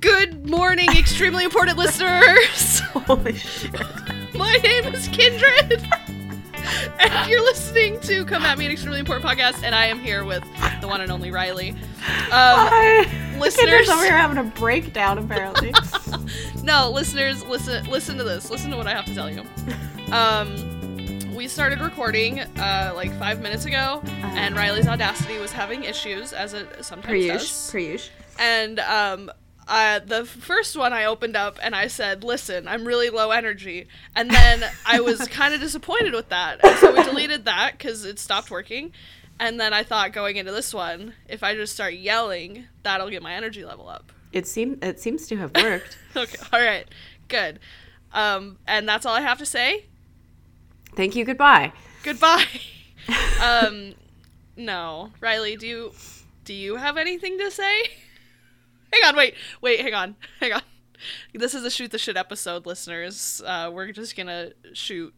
Good morning, extremely important listeners. Holy shit. My name is Kindred. And you're listening to Come At Me, an extremely important podcast, and I am here with the one and only Riley. Um, Hi. listeners- over here having a breakdown, apparently. no, listeners, listen listen to this. Listen to what I have to tell you. Um, we started recording uh, like five minutes ago, and Riley's Audacity was having issues, as it sometimes does. Preush. Preush. And um, uh, the first one I opened up and I said, "Listen, I'm really low energy," and then I was kind of disappointed with that, and so we deleted that because it stopped working. And then I thought, going into this one, if I just start yelling, that'll get my energy level up. It seem it seems to have worked. Okay, all right, good. Um, and that's all I have to say. Thank you. Goodbye. Goodbye. um, no, Riley, do you do you have anything to say? Hang on, wait, wait, hang on, hang on. This is a shoot the shit episode, listeners. Uh, we're just gonna shoot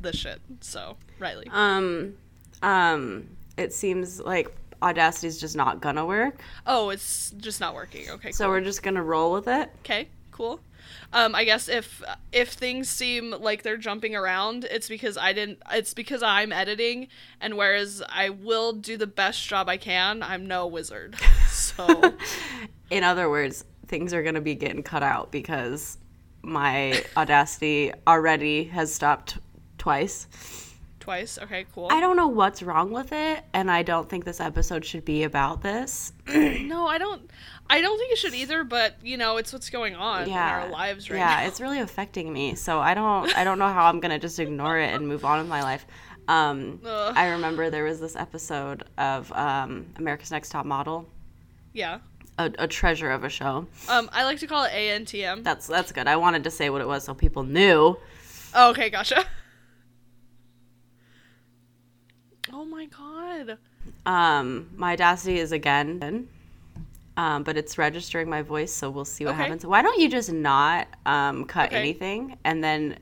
the shit. So, Riley. Um, um, it seems like Audacity's just not gonna work. Oh, it's just not working. Okay, So cool. we're just gonna roll with it. Okay, cool. Um, I guess if if things seem like they're jumping around, it's because I didn't. It's because I'm editing, and whereas I will do the best job I can, I'm no wizard. So In other words, things are gonna be getting cut out because my Audacity already has stopped twice. twice. Okay, cool. I don't know what's wrong with it, and I don't think this episode should be about this. no, I don't. I don't think it should either. But you know, it's what's going on yeah, in our lives right yeah, now. Yeah, it's really affecting me. So I don't, I don't know how I'm gonna just ignore it and move on with my life. Um, I remember there was this episode of um, America's Next Top Model, yeah. A, a treasure of a show. Um, I like to call it ANTM. That's that's good. I wanted to say what it was so people knew. Oh, okay, gotcha. Oh my god. Um, my Audacity is again, um, but it's registering my voice, so we'll see what Okay. happens. Why don't you just not um, cut Okay. anything and then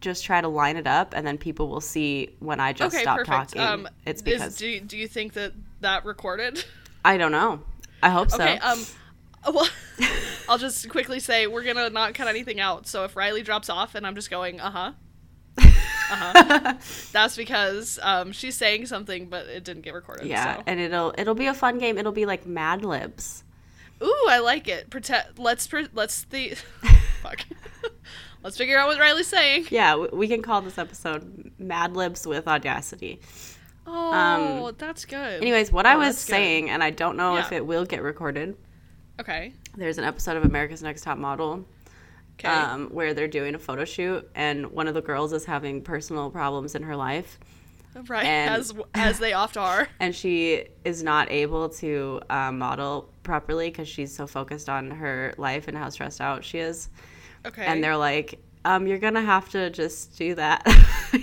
just try to line it up, and then people will see when I just okay, stop perfect. talking. Um, it's is- because do do you think that that recorded? I don't know. I hope so. Okay. Um. Well, I'll just quickly say we're gonna not cut anything out. So if Riley drops off and I'm just going, uh huh, uh huh, that's because um she's saying something, but it didn't get recorded. yeah, So. and it'll it'll be a fun game. It'll be like Mad Libs. Ooh, I like it. Protect. Let's. Pre- let's the. fuck. let's figure out what Riley's saying. Yeah, we can call this episode Mad Libs with Audacity. Oh, that's good. Anyways, what I Oh, was saying, and I don't know if it will get recorded. Okay. There's an episode of America's Next Top Model Okay. um, where they're doing a photo shoot, and one of the girls is having personal problems in her life, right. and- as as they oft are. and she is not able to um, model properly because she's so focused on her life and how stressed out she is. Okay. And they're like, um, "You're gonna have to just do that.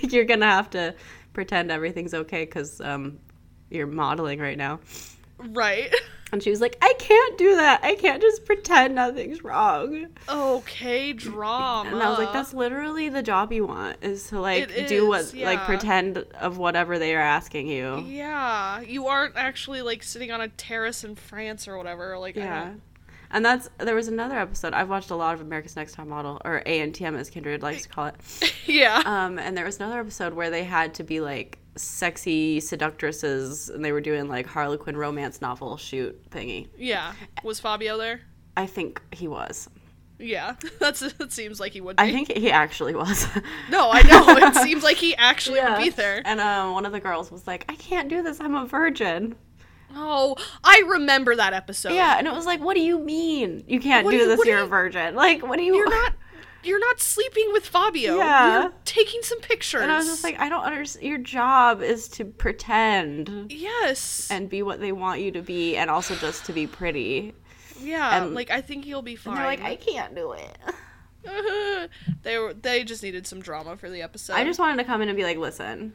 you're gonna have to pretend everything's okay because um, you're modeling right now." right. And she was like, "I can't do that. I can't just pretend nothing's wrong." Okay, drama. And I was like, that's literally the job you want is to like It do what is, like yeah. pretend of whatever they are asking you. Yeah, you aren't actually like sitting on a terrace in France or whatever. Like, I Yeah. And that's there was another episode. I've watched a lot of America's Next Top Model or ANTM as Kindred likes to call it. yeah. Um and there was another episode where they had to be like sexy seductresses and they were doing like Harlequin romance novel shoot thingy. yeah. Was Fabio there? I think he was. Yeah, that's. It seems like he would be. I think he actually was. no, I know. It seems like he actually Yeah. would be there. And uh, one of the girls was like, "I can't do this. I'm a virgin." Oh, I remember that episode. Yeah, and it was like, what do you mean you can't What do you- this? You're a virgin. Like, what do you? You're not. You're not sleeping with Fabio. Yeah. You're taking some pictures. And I was just like, I don't understand. Your job is to pretend yes. and be what they want you to be, and also just to be pretty. yeah. and- like I think you'll be fine. And they're like, I can't do it. they were. They just needed some drama for the episode. I just wanted to come in and be like, listen,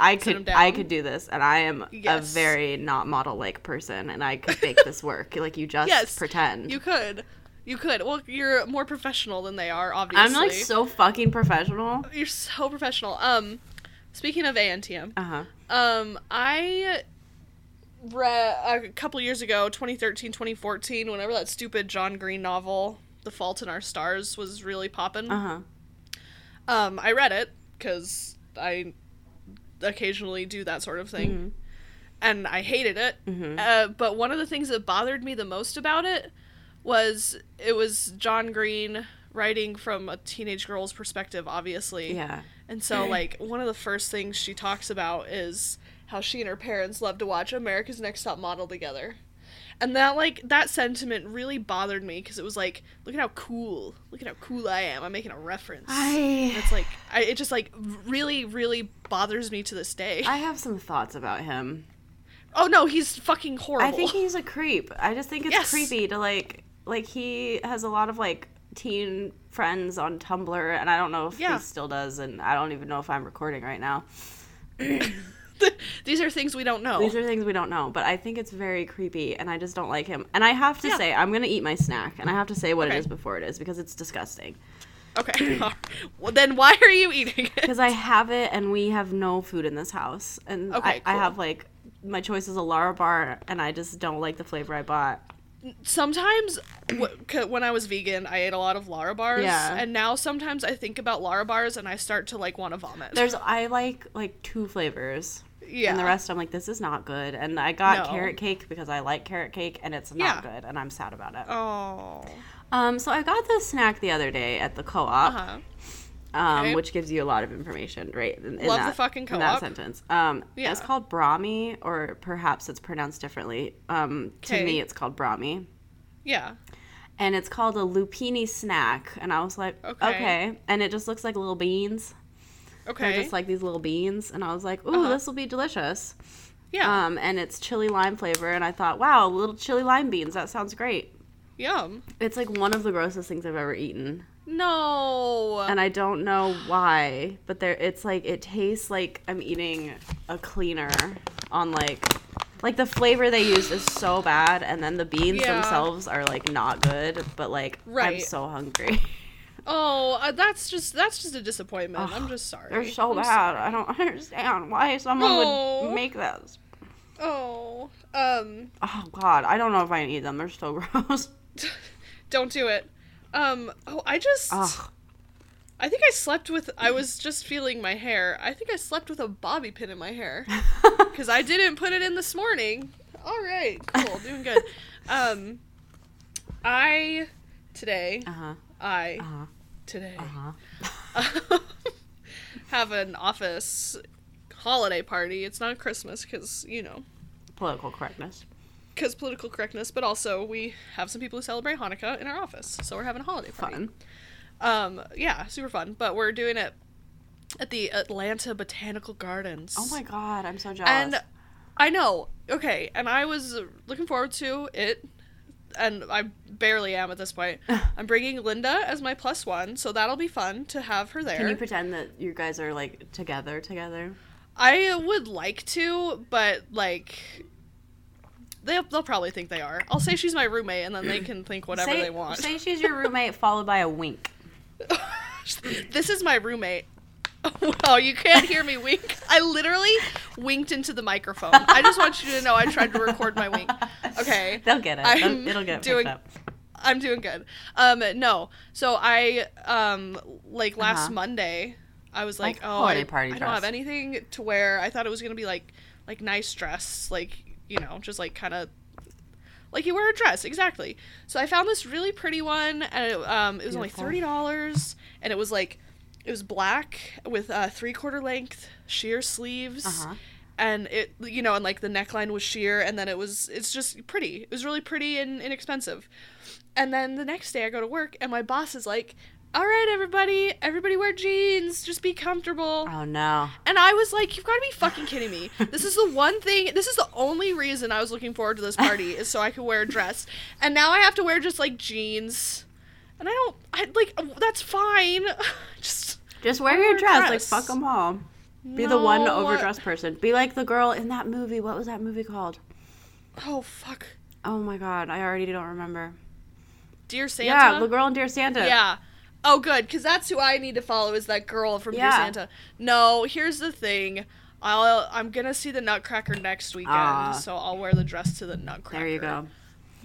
I could, I could do this, and I am a very not model like person, and I could make this work. Like, you just Yes, pretend. You could. You could. Well, you're more professional than they are, obviously. I'm like so fucking professional. You're so professional. Um, speaking of ANTM, Uh huh. um, I read a couple years ago, 2013, 2014, whenever that stupid John Green novel, The Fault in Our Stars, was really popping. Uh huh. Um, I read it because I occasionally do that sort of thing, Mhm. and I hated it. Mhm. Uh, but one of the things that bothered me the most about it was it was John Green writing from a teenage girl's perspective, obviously. Yeah. And so, like, one of the first things she talks about is how she and her parents love to watch America's Next Top Model together. And that, like, that sentiment really bothered me because it was like, look at how cool, look at how cool I am. I'm making a reference. I And it's like, I, it just, like, really, really bothers me to this day. I have some thoughts about him. oh, no, he's fucking horrible. I think he's a creep. I just think it's Yes. creepy to like like he has a lot of like teen friends on Tumblr and I don't know if Yeah. he still does and I don't even know if I'm recording right now. These are things we don't know. These are things we don't know, but I think it's very creepy and I just don't like him. And I have to Yeah. say I'm going to eat my snack and I have to say what Okay. it is before it is because it's disgusting. okay. well, then why are you eating it? Because I have it and we have no food in this house. And Okay, I, I have like my choice is a Larabar and I just don't like the flavor I bought. sometimes w- c- when I was vegan, I ate a lot of Larabars. Yeah. And now sometimes I think about Larabars and I start to like want to vomit. There's I like like two flavors. Yeah. And the rest, I'm like, this is not good. And I got No. carrot cake because I like carrot cake, and it's not Yeah. good, and I'm sad about it. Oh. Um, so I got this snack the other day at the co-op, Uh huh. um, okay. which gives you a lot of information, right? In, in Love the that, fucking in that co-op. sentence. Um, Yeah. it's called Brami, or perhaps it's pronounced differently. Um, to me, it's called Brami. Yeah. And it's called a lupini snack, and I was like, Okay. okay. And it just looks like little beans. Okay. They're just like these little beans, and I was like, ooh, Uh-huh. this will be delicious. yeah. Um, and it's chili lime flavor, and I thought, wow, little chili lime beans. That sounds great. Yum. It's like one of the grossest things I've ever eaten, No. and I don't know why, but there, it's like it tastes like I'm eating a cleaner on like, like the flavor they use is so bad, and then the beans Yeah. themselves are like not good, but like I'm so hungry. oh, uh, that's just that's just a disappointment. I'm just sorry. They're so I'm bad. I don't understand why someone Oh. would make this. Oh. Um. Oh God, I don't know if I can eat them. They're so gross. Don't do it. Um. Oh, I just. Ugh. I think I slept with. I was just feeling my hair. I think I slept with a bobby pin in my hair because I didn't put it in this morning. All right, cool, doing good. Um, I today Uh huh. I Uh huh. Today Uh huh. have an office holiday party. It's not Christmas because you know Political correctness. because political correctness, but also we have some people who celebrate Hanukkah in our office, so we're having a holiday party. Fun. Um, yeah, super fun. But we're doing it at the Atlanta Botanical Gardens. Oh my God, I'm so jealous. And I know. Okay, and I was looking forward to it, and I barely am at this point. I'm bringing Linda as my plus one, so that'll be fun to have her there. Can you pretend that you guys are like together together? I would like to, but like. They'll, they'll probably think they are. I'll say she's my roommate, and then they can think whatever say, they want. Say she's your roommate followed by a wink. this is my roommate. Wow, you can't hear me wink. I literally winked into the microphone. I just want you to know I tried to record my wink. Okay. They'll get it. I'm It'll get doing- picked up. I'm doing good. Um no. So I um like last Uh-huh. Monday I was like, Like "Oh, holiday I, party I don't have anything to wear." I thought it was going to be like like nice dress, like, you know, just like kind of like you wear a dress, exactly. So I found this really pretty one and it, um it was Beautiful. only $30 and it was like it was black with uh, three quarter length sheer sleeves. Uh-huh. and it you know and like the neckline was sheer and then it was it's just pretty. It was really pretty and inexpensive. And then the next day i go to work and my boss is like all right everybody. Everybody wear jeans. Just be comfortable. Oh no. and i was like you've got to be fucking kidding me. This is the one thing this is the only reason i was looking forward to this party is so i could wear a dress. And now i have to wear just like jeans. And i don't i like that's fine. Just Just wear Wear your a dress. Like fuck them all. Be the one overdressed person. Be like the girl in that movie. What was that movie called? oh fuck Oh my god, I already don't remember. dear santa Yeah, the girl in Dear Santa. Yeah. Oh, good, because that's who I need to follow is that girl from Dear Yeah. Santa. No, here's the thing. I'll I'm gonna see the Nutcracker next weekend, Ah. so I'll wear the dress to the Nutcracker. There you go.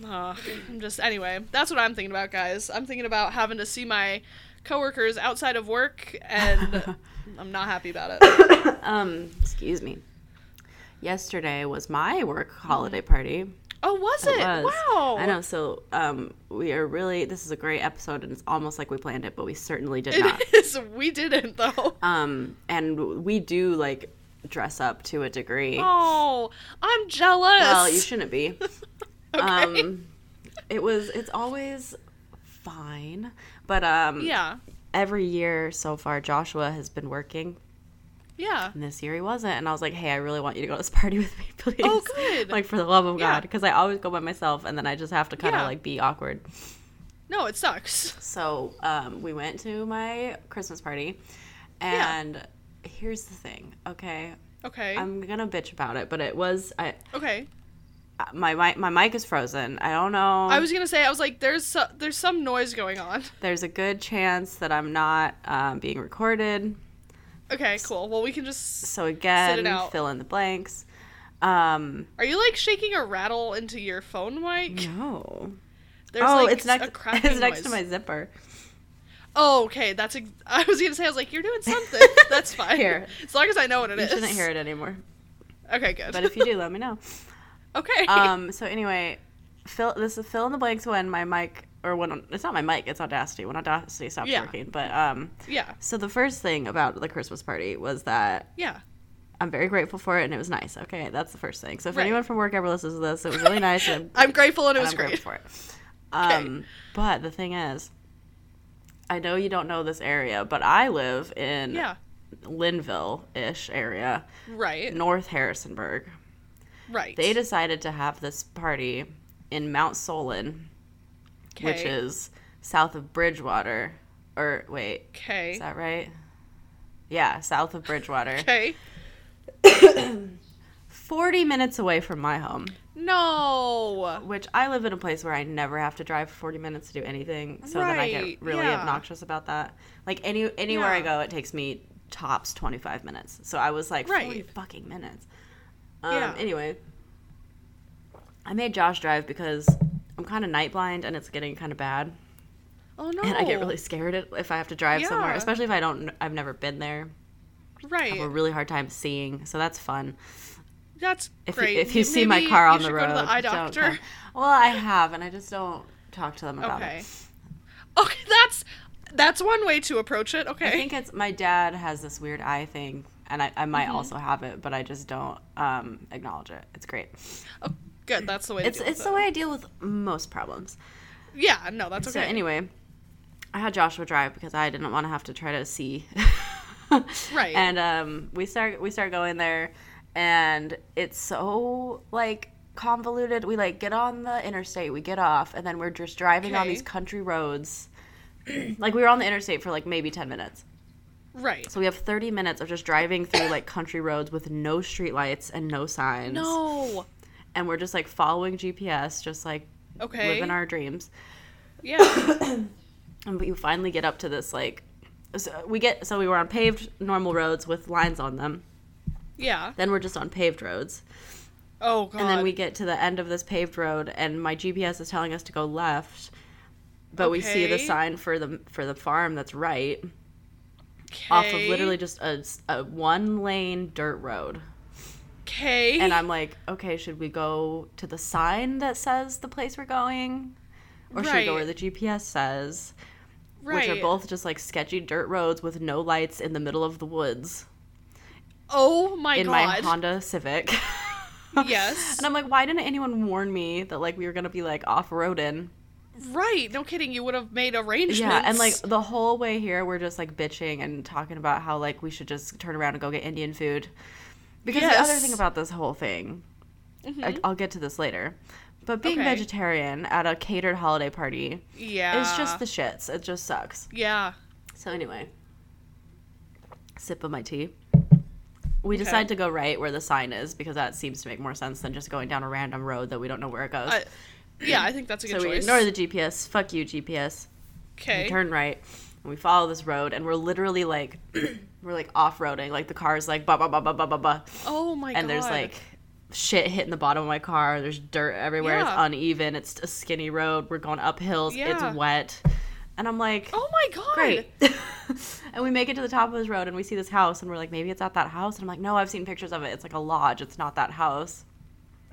Uh, I'm just anyway. That's what I'm thinking about, guys. I'm thinking about having to see my coworkers outside of work, and I'm not happy about it. Um, excuse me. Yesterday was my work holiday party. Oh, was it? was. Wow. I know. So, um, we are really. This is a great episode, and it's almost like we planned it, but we certainly did not. It is. We didn't though. Um, and we do like dress up to a degree. Oh, I'm jealous. Well, you shouldn't be. Okay. Um, it was. It's always fine, but um, yeah. Every year so far, Joshua has been working, Yeah. and this year he wasn't. And I was like, "Hey, I really want you to go to this party with me, please." Oh, good. like for the love of Yeah. God, because I always go by myself, and then I just have to kind of Yeah. like be awkward. No, it sucks. So um, we went to my Christmas party, and here's the thing. Okay, Okay. I'm gonna bitch about it, but it was I okay. My mic my mic is frozen. I don't know. I was gonna say I was like, there's so, there's some noise going on. There's a good chance that I'm not um, being recorded. Okay, cool. Well, we can just. So again, fill in the blanks. Um, Are you like shaking a rattle into your phone mic? no. There's oh, like it's next. It's next to my zipper. Oh, okay. That's. Ex- I was gonna say I was like, you're doing something. That's fine. Here. As long as I know what it You is. shouldn't hear it anymore. Okay, good. But if you do, let me know. Okay. Um. So anyway, fill this is fill in the blanks when my mic or when it's not my mic. It's Audacity when Audacity stops Yeah. working. But um. yeah. So the first thing about the Christmas party was that Yeah. I'm very grateful for it and it was nice. Okay, that's the first thing. So if Right. anyone from work ever listens to this, it was really nice. And I'm grateful and it and was I'm great. for it. Um, but the thing is, I know you don't know this area, but I live in Yeah. Linville-ish area, Right. North Harrisonburg. Right. They decided to have this party in Mount Solon, which is south of Bridgewater. Or wait, Okay. is that right? Yeah, south of Bridgewater. Okay. 40 minutes away from my home, No. which I live in a place where I never have to drive 40 minutes to do anything. So then I get really yeah. obnoxious about that. Like any anywhere I go, it takes me tops 25 minutes. So I was like 40 fucking minutes. Um, Yeah. Anyway, I made Josh drive because I'm kind of night blind and it's getting kind of bad. Oh no. And I get really scared if I have to drive somewhere, especially if I don't, I've never been there. I right. have a really hard time seeing, so that's fun. That's If great. you, if you see my car on the road, go to the eye don't doctor. Well, I have, and I just don't talk to them about Okay. it. Okay, that's that's one way to approach it. Okay. I think it's my dad has this weird eye thing, and I, I might Mm-hmm. also have it, but I just don't um, acknowledge it. It's great. oh, good. That's the way. To It's it's the it. way I deal with most problems. Yeah. No, that's okay. So anyway, I had Joshua drive because I didn't want to have to try to see. Right. And um, we start we start going there, and it's so like convoluted. We like get on the interstate, we get off, and then we're just driving on these country roads. like we were on the interstate for like maybe ten minutes. Right. So we have thirty minutes of just driving through like country roads with no streetlights and no signs. No. And we're just like following GPS, just like Okay. living our dreams. yeah. and we finally get up to this like so we get so we were on paved normal roads with lines on them Yeah. then we're just on paved roads Oh god. and then we get to the end of this paved road and my gps is telling us to go left but we see the sign for the for the farm that's right off of literally just a, a one lane dirt road Okay. and i'm like okay should we go to the sign that says the place we're going or should we go where the gps says right. which are both just like sketchy dirt roads with no lights in the middle of the woods Oh my god. in my. Honda Civic. Yes. and I'm like, why didn't anyone warn me that like we were gonna be like off roading? Right. No kidding. You would have made arrangements. Yeah, and like the whole way here, we're just like bitching and talking about how like we should just turn around and go get Indian food. Because the other thing about this whole thing, Mhm. I, I'll get to this later, but being Okay. vegetarian at a catered holiday party yeah. is just the shits. It just sucks. Yeah. So anyway, sip of my tea. We Okay. decide to go right where the sign is because that seems to make more sense than just going down a random road that we don't know where it goes. I, yeah, I think that's a good choice. so we ignore the GPS. Fuck you, GPS. okay. We turn right and we follow this road and we're literally like We're like off roading, like the car is like ba ba ba ba ba ba ba, Oh my god. and there's like shit hitting the bottom of my car. There's dirt everywhere. It's Yeah. uneven. It's a skinny road. We're going up hills. Yeah. It's wet, and I'm like, Oh my god. great. and we make it to the top of this road and we see this house and we're like, maybe it's at that house. And I'm like, no, I've seen pictures of it. It's like a lodge. It's not that house.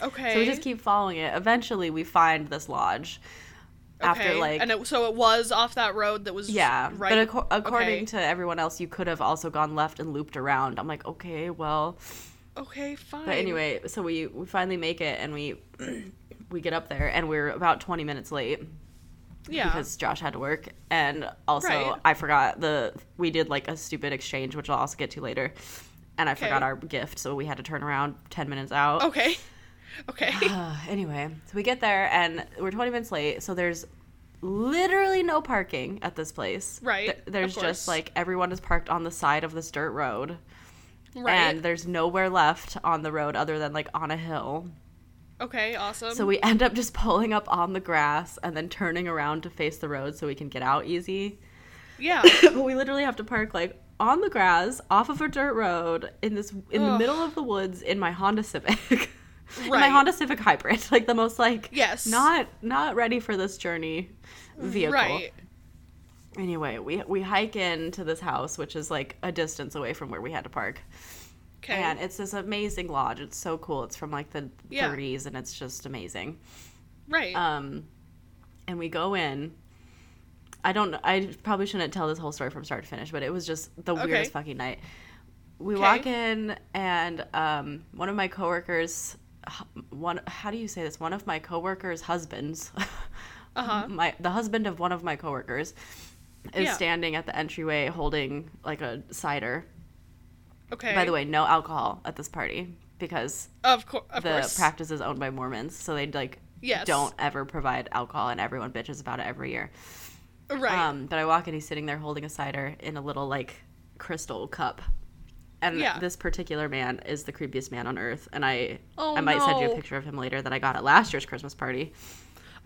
Okay. So we just keep following it. Eventually, we find this lodge. Okay. After like, and it, so it was off that road that was yeah, right. but acco- according okay. to everyone else, you could have also gone left and looped around. I'm like, okay, well, okay, fine. but anyway, so we we finally make it and we we get up there and we're about 20 minutes late. yeah, because Josh had to work, and also Right. I forgot the we did like a stupid exchange, which I'll also get to later, and I forgot our gift, so we had to turn around ten minutes out. okay, okay, anyway, so we get there and we're twenty minutes late, so there's literally no parking at this place. Right, Th- there's just like everyone is parked on the side of this dirt road, right. and there's nowhere left on the road other than like on a hill. okay, awesome. So we end up just pulling up on the grass and then turning around to face the road so we can get out easy. yeah, but we literally have to park like on the grass off of a dirt road in this in the middle of the woods in my Honda Civic. In my Honda Civic hybrid, like the most like Yes. not not ready for this journey vehicle. right. Anyway, we we hike into this house which is like a distance away from where we had to park. Okay. And it's this amazing lodge. It's so cool. It's from like the Yeah. 30s and it's just amazing. right. Um, and we go in. I don't. I probably shouldn't tell this whole story from start to finish, but it was just the Okay. weirdest fucking night. We Okay. walk in, and um, one of my coworkers, one how do you say this? One of my coworkers' husbands, Uh-huh. my the husband of one of my coworkers, is Yeah. standing at the entryway holding like a cider. okay. By the way, no alcohol at this party because of, of the course. practice is owned by Mormons, so they like Yes. don't ever provide alcohol, and everyone bitches about it every year. Right. Um, but I walk in, he's sitting there holding a cider in a little like crystal cup. And Yeah. this particular man is the creepiest man on earth, and I Oh, I might send you a picture of him later that I got at last year's Christmas party.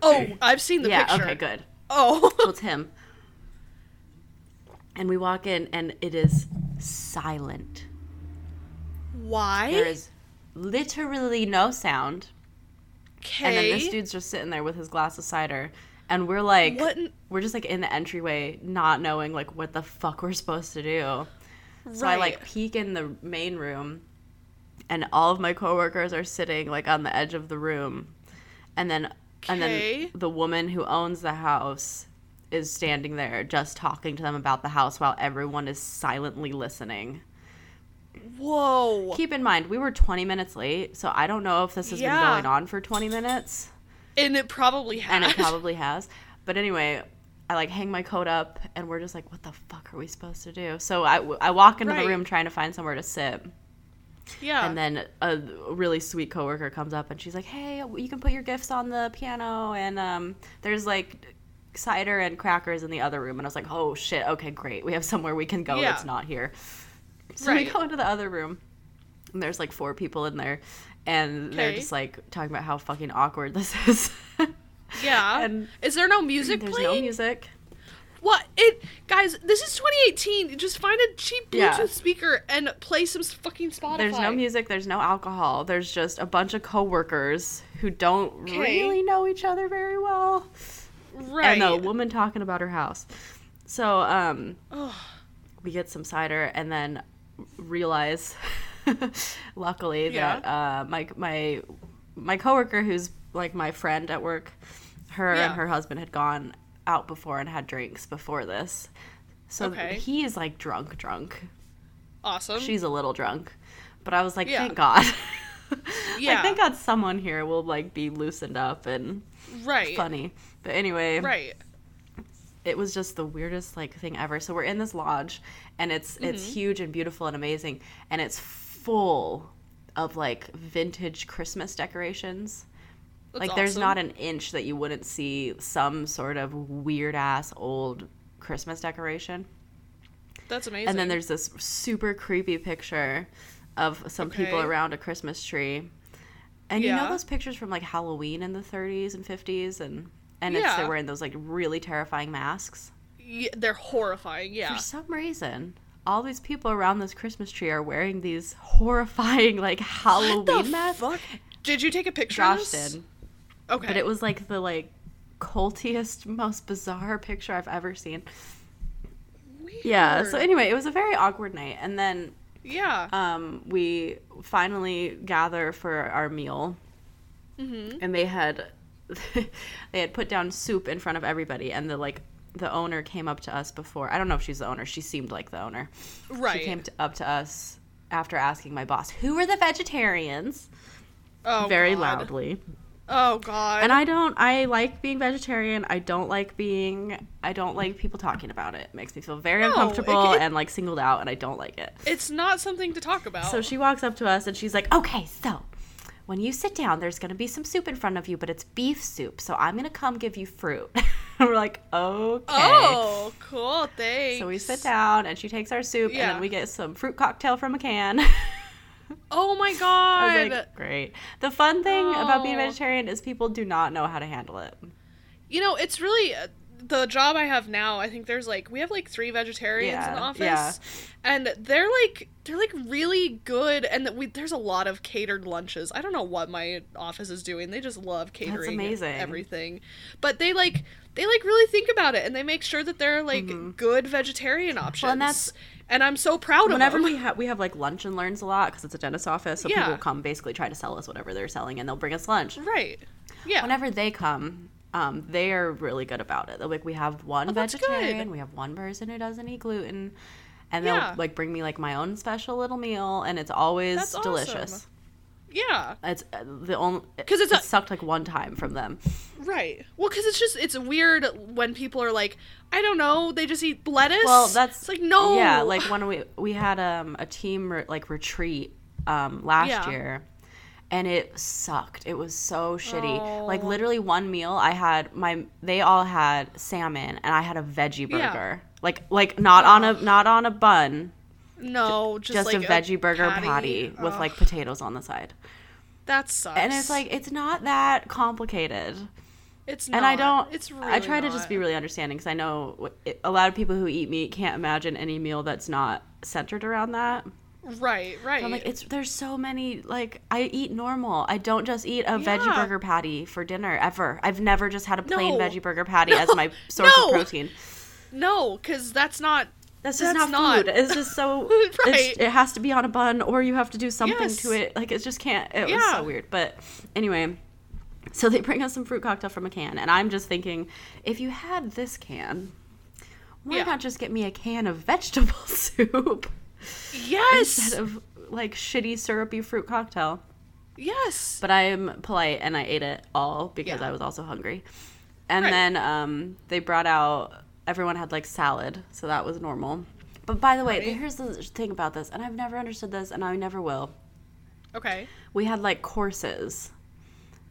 oh, I've seen the yeah, picture. okay, good. Oh. So it's him. And we walk in, and it is silent. Why? There is literally no sound. okay. And then this dude's just sitting there with his glass of cider, and we're like, What we're just like in the entryway, not knowing like what the fuck we're supposed to do. So I like peek in the main room, and all of my coworkers are sitting like on the edge of the room, and then and then the woman who owns the house is standing there just talking to them about the house while everyone is silently listening. Whoa. Keep in mind, we were 20 minutes late, so I don't know if this has Yeah. been going on for 20 minutes, and it probably has. and it probably has. But anyway, I like hang my coat up, and we're just like, what the fuck are we supposed to do? So I, I walk into Right. the room trying to find somewhere to sit. yeah. And then a really sweet coworker comes up and she's like, "Hey, you can put your gifts on the piano, and um, there's like cider and crackers in the other room." And I was like, "Oh shit, okay, great. We have somewhere we can go Yeah. that's not here." So we go into the other room, and there's like four people in there, and they're just like talking about how fucking awkward this is. Yeah. and Is there no music there's playing? no music. What it guys? This is 2018. Just find a cheap Bluetooth Yeah. speaker and play some fucking Spotify. There's no music. There's no alcohol. There's just a bunch of coworkers who don't Okay. really know each other very well. Right. and the woman talking about her house. So um, Ugh. we get some cider and then realize, luckily, Yeah. that uh, my my my coworker, who's like my friend at work, her Yeah. and her husband had gone out before and had drinks before this. So Okay. he is like drunk, drunk. Awesome. She's a little drunk, but I was like, Yeah. thank God. Yeah. like, thank God someone here will like be loosened up and right. funny. But anyway, Right. it was just the weirdest like thing ever. So we're in this lodge and it's it's Mm-hmm. huge and beautiful and amazing and it's full of like vintage Christmas decorations. That's like there's awesome. not an inch that you wouldn't see some sort of weird ass old Christmas decoration. That's amazing. And then there's this super creepy picture of some people around a Christmas tree. And you know those pictures from like Halloween in the 30s and 50s and and it's they're wearing those like really terrifying masks. Yeah, they're horrifying. Yeah. For some reason, all these people around this Christmas tree are wearing these horrifying like Halloween masks. fuck? Did you take a picture? of Josh did, Okay. but it was like the like cultiest, most bizarre picture I've ever seen. Yeah. So anyway, it was a very awkward night, and then Yeah. um, we finally gather for our meal, mm-hmm. and they had they had put down soup in front of everybody, and the like the owner came up to us before. I don't know if she's the owner. She seemed like the owner. Right. She came to, up to us after asking my boss, "Who are the vegetarians?" oh, very God. loudly. Oh God. And I don't. I like being vegetarian. I don't like being. I don't like people talking about it. It makes me feel very No, uncomfortable it- and like singled out, and I don't like it. it's not something to talk about. So she walks up to us and she's like, "Okay, so when you sit down, there's gonna be some soup in front of you, but it's beef soup. So I'm gonna come give you fruit." we're like, "Okay." Oh, cool. Thanks. So we sit down and she takes our soup and then we get some fruit cocktail from a can. Oh my God. like, great. The fun thing about being Oh. vegetarian is people do not know how to handle it. you know, it's really uh, the job I have now. I think there's like we have like three vegetarians in the office, yeah. and they're like they're like really good. And that we there's a lot of catered lunches. I don't know what my office is doing. They just love catering amazing. everything, but they like they like really think about it and they make sure that they're like good vegetarian options. Mm-hmm. that's- and I'm so proud of Whenever we have we have like lunch and learns a lot because it's a dentist office, so Yeah. people come basically try to sell us whatever they're selling, and they'll bring us lunch. right. Yeah. Whenever they come, um, they are really good about it. They're like, we have one Oh, vegetarian, we have one person who doesn't eat gluten, and Yeah. they'll like bring me like my own special little meal, and it's always That's delicious. awesome. Yeah. It's uh, the only 'Cause it's it a- sucked like one time from them. Right. Well, because it's just it's weird when people are like, I don't know, they just eat lettuce. Well, that's it's like no. Yeah, like when we we had um a team re- like retreat um last Yeah. year. And it sucked. It was so shitty. Like Oh. literally one meal I had my they all had salmon and I had a veggie burger. Yeah. burger. Like like not on a not on a bun, no, just, just, like a veggie burger patty, with Ugh, like potatoes on the side. that sucks. And it's like it's not that complicated. it's not. and I don't. It's really I try to just be really understanding because I know it, a lot of people who eat meat can't imagine any meal that's not centered around that. right. Right. I'm like, it's there's so many. Like, I eat normal. I don't just eat a veggie burger patty for dinner ever. I've never just had a plain No. veggie burger patty as my source No. of protein. no, because that's not. That's just That's not, not- food. It's just so. Right. it has to be on a bun, or you have to do something Yes. to it. Like, it just can't. It was Yeah. so weird. But anyway, so they bring us some fruit cocktail from a can, and I'm just thinking, if you had this can, why Yeah. not just get me a can of vegetable soup Yes. instead of like shitty syrupy fruit cocktail? yes. But I am polite and I ate it all because Yeah. I was also hungry. And Right. then um, they brought out everyone had like salad, so that was normal. But by the way, Right. here's the thing about this, and I've never understood this, and I never will. okay. We had like courses,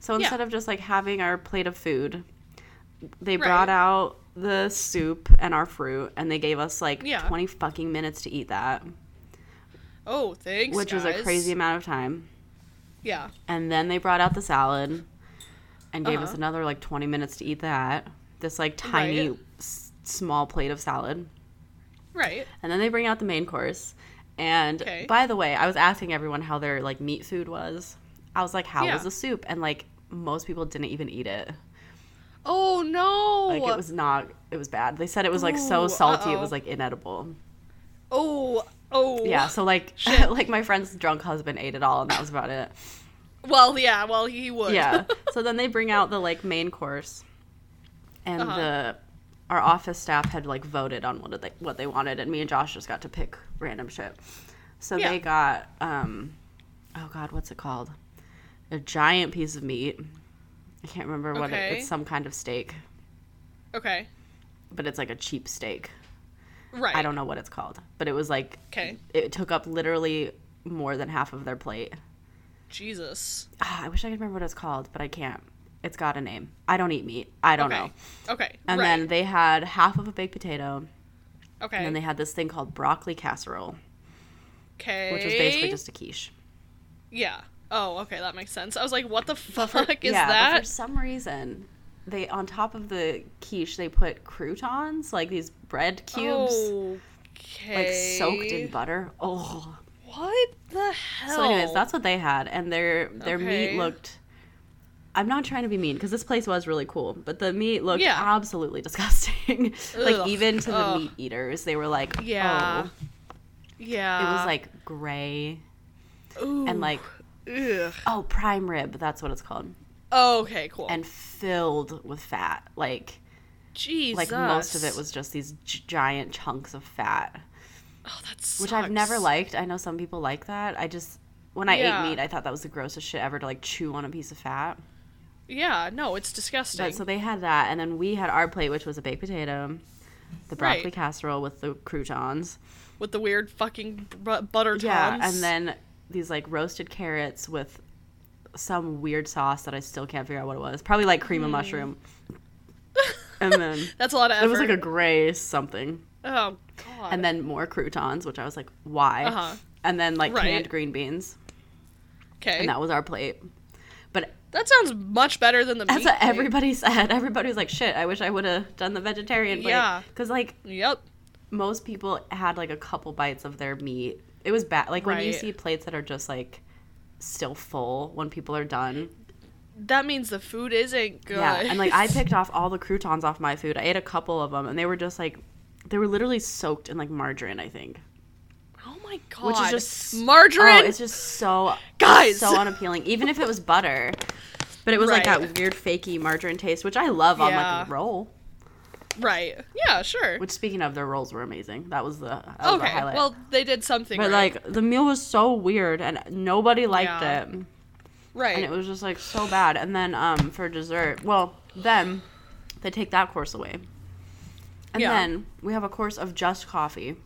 so Yeah. instead of just like having our plate of food, they Right. brought out the soup and our fruit, and they gave us like Yeah. twenty fucking minutes to eat that, Oh, thanks. which was a crazy amount of time. Yeah. And then they brought out the salad and gave us Uh-huh. another like 20 minutes to eat that. This like tiny Right. Small plate of salad. Right. And then they bring out the main course. And Okay. by the way, I was asking everyone how their like meat food was. I was like, "How Yeah. was the soup?" And like most people didn't even eat it. Oh no. Like it was not it was bad. They said it was like so salty it uh-oh. was like inedible. Oh. Oh. Yeah, so like like my friend's drunk husband ate it all and that was about it. Well, yeah. Well, he would. yeah. So then they bring out the like main course, and Uh-huh. the our office staff had like voted on what they what they wanted, and me and Josh just got to pick random shit. So Yeah. they got um, oh god, what's it called? A giant piece of meat. I can't remember what it, it's. Some kind of steak, okay. but it's like a cheap steak. Right. I don't know what it's called, but it was like Okay. it took up literally more than half of their plate. Jesus. Ah, I wish I could remember what it's called, but I can't. It's got a name. I don't eat meat. I don't okay. know. Okay. And right. then they had half of a baked potato, okay. and then they had this thing called broccoli casserole, okay. which was basically just a quiche. Yeah. Oh, okay, that makes sense. I was like, what the for- fuck is yeah, that? for some reason, they on top of the quiche they put croutons, like these bread cubes. Okay. like soaked in butter. Oh. What the hell? So, anyways, that's what they had, and their their Okay. meat looked. I'm not trying to be mean because this place was really cool, but the meat looked Yeah. absolutely disgusting. like Ugh. even to the Ugh. meat eaters, they were like, Yeah. "Oh." Yeah. It was like gray Ooh. and like Ugh. oh prime rib, that's what it's called, Oh, okay, cool. and filled with fat. Like Jesus. like most of it was just these gi- giant chunks of fat, Oh, that's which I've never liked. I know some people like that. I just when I Yeah. ate meat, I thought that was the grossest shit ever to like chew on a piece of fat. Yeah, no, it's disgusting. But so they had that, and then we had our plate, which was a baked potato, the broccoli Right. casserole with the croutons. With the weird fucking bu- butter Yeah, tons. and then these like roasted carrots with some weird sauce that I still can't figure out what it was. Probably like cream of mushroom. and then that's a lot of effort. it was like a gray something. oh god. And then more croutons, which I was like, why? Uh-huh. And then like Right. canned green beans, okay, and that was our plate. But that sounds much better than the that's meat. what plate. everybody said. Everybody was like, "Shit, I wish I would have done the vegetarian plate." Yeah. because like Yep. most people had like a couple bites of their meat. It was bad. Like when you see plates that are just like still full when people are done. That means the food isn't good. Yeah, and like I picked off all the croutons off my food. I ate a couple of them, and they were just like they were literally soaked in like margarine. I think. My god. Which is just margarine. Oh, it's just so Guys! so unappealing. Even if it was butter, but it was like that weird fakey margarine taste, which I love on like a roll. right. Yeah, sure. Which speaking of, their rolls were amazing. That was the that was okay. highlight. Well, they did something. but right. like the meal was so weird, and nobody liked Yeah. it. right. and it was just like so bad. And then um for dessert, well, then they take that course away. And Yeah. then we have a course of just coffee,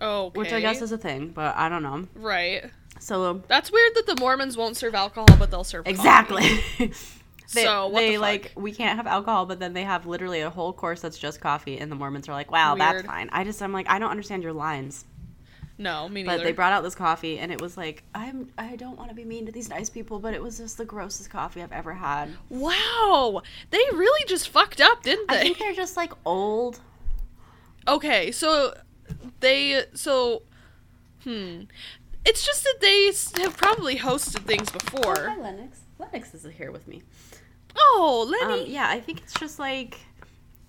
okay. which I guess is a thing, but I don't know. right. So um, That's weird that the Mormons won't serve alcohol, but they'll serve coffee. exactly. they, So, what they the like we can't have alcohol, but then they have literally a whole course that's just coffee, and the Mormons are like, "Wow, that's fine." I just I'm like I don't understand your lines, No, me neither. but they brought out this coffee, and it was like I'm I don't want to be mean to these nice people, but it was just the grossest coffee I've ever had. wow, they really just fucked up, didn't they? I think they're just like old. Okay, so they so hmm. It's just that they have probably hosted things Hi, before. Lennox. Lennox is here with me. Oh, Um, yeah, I think it's just like,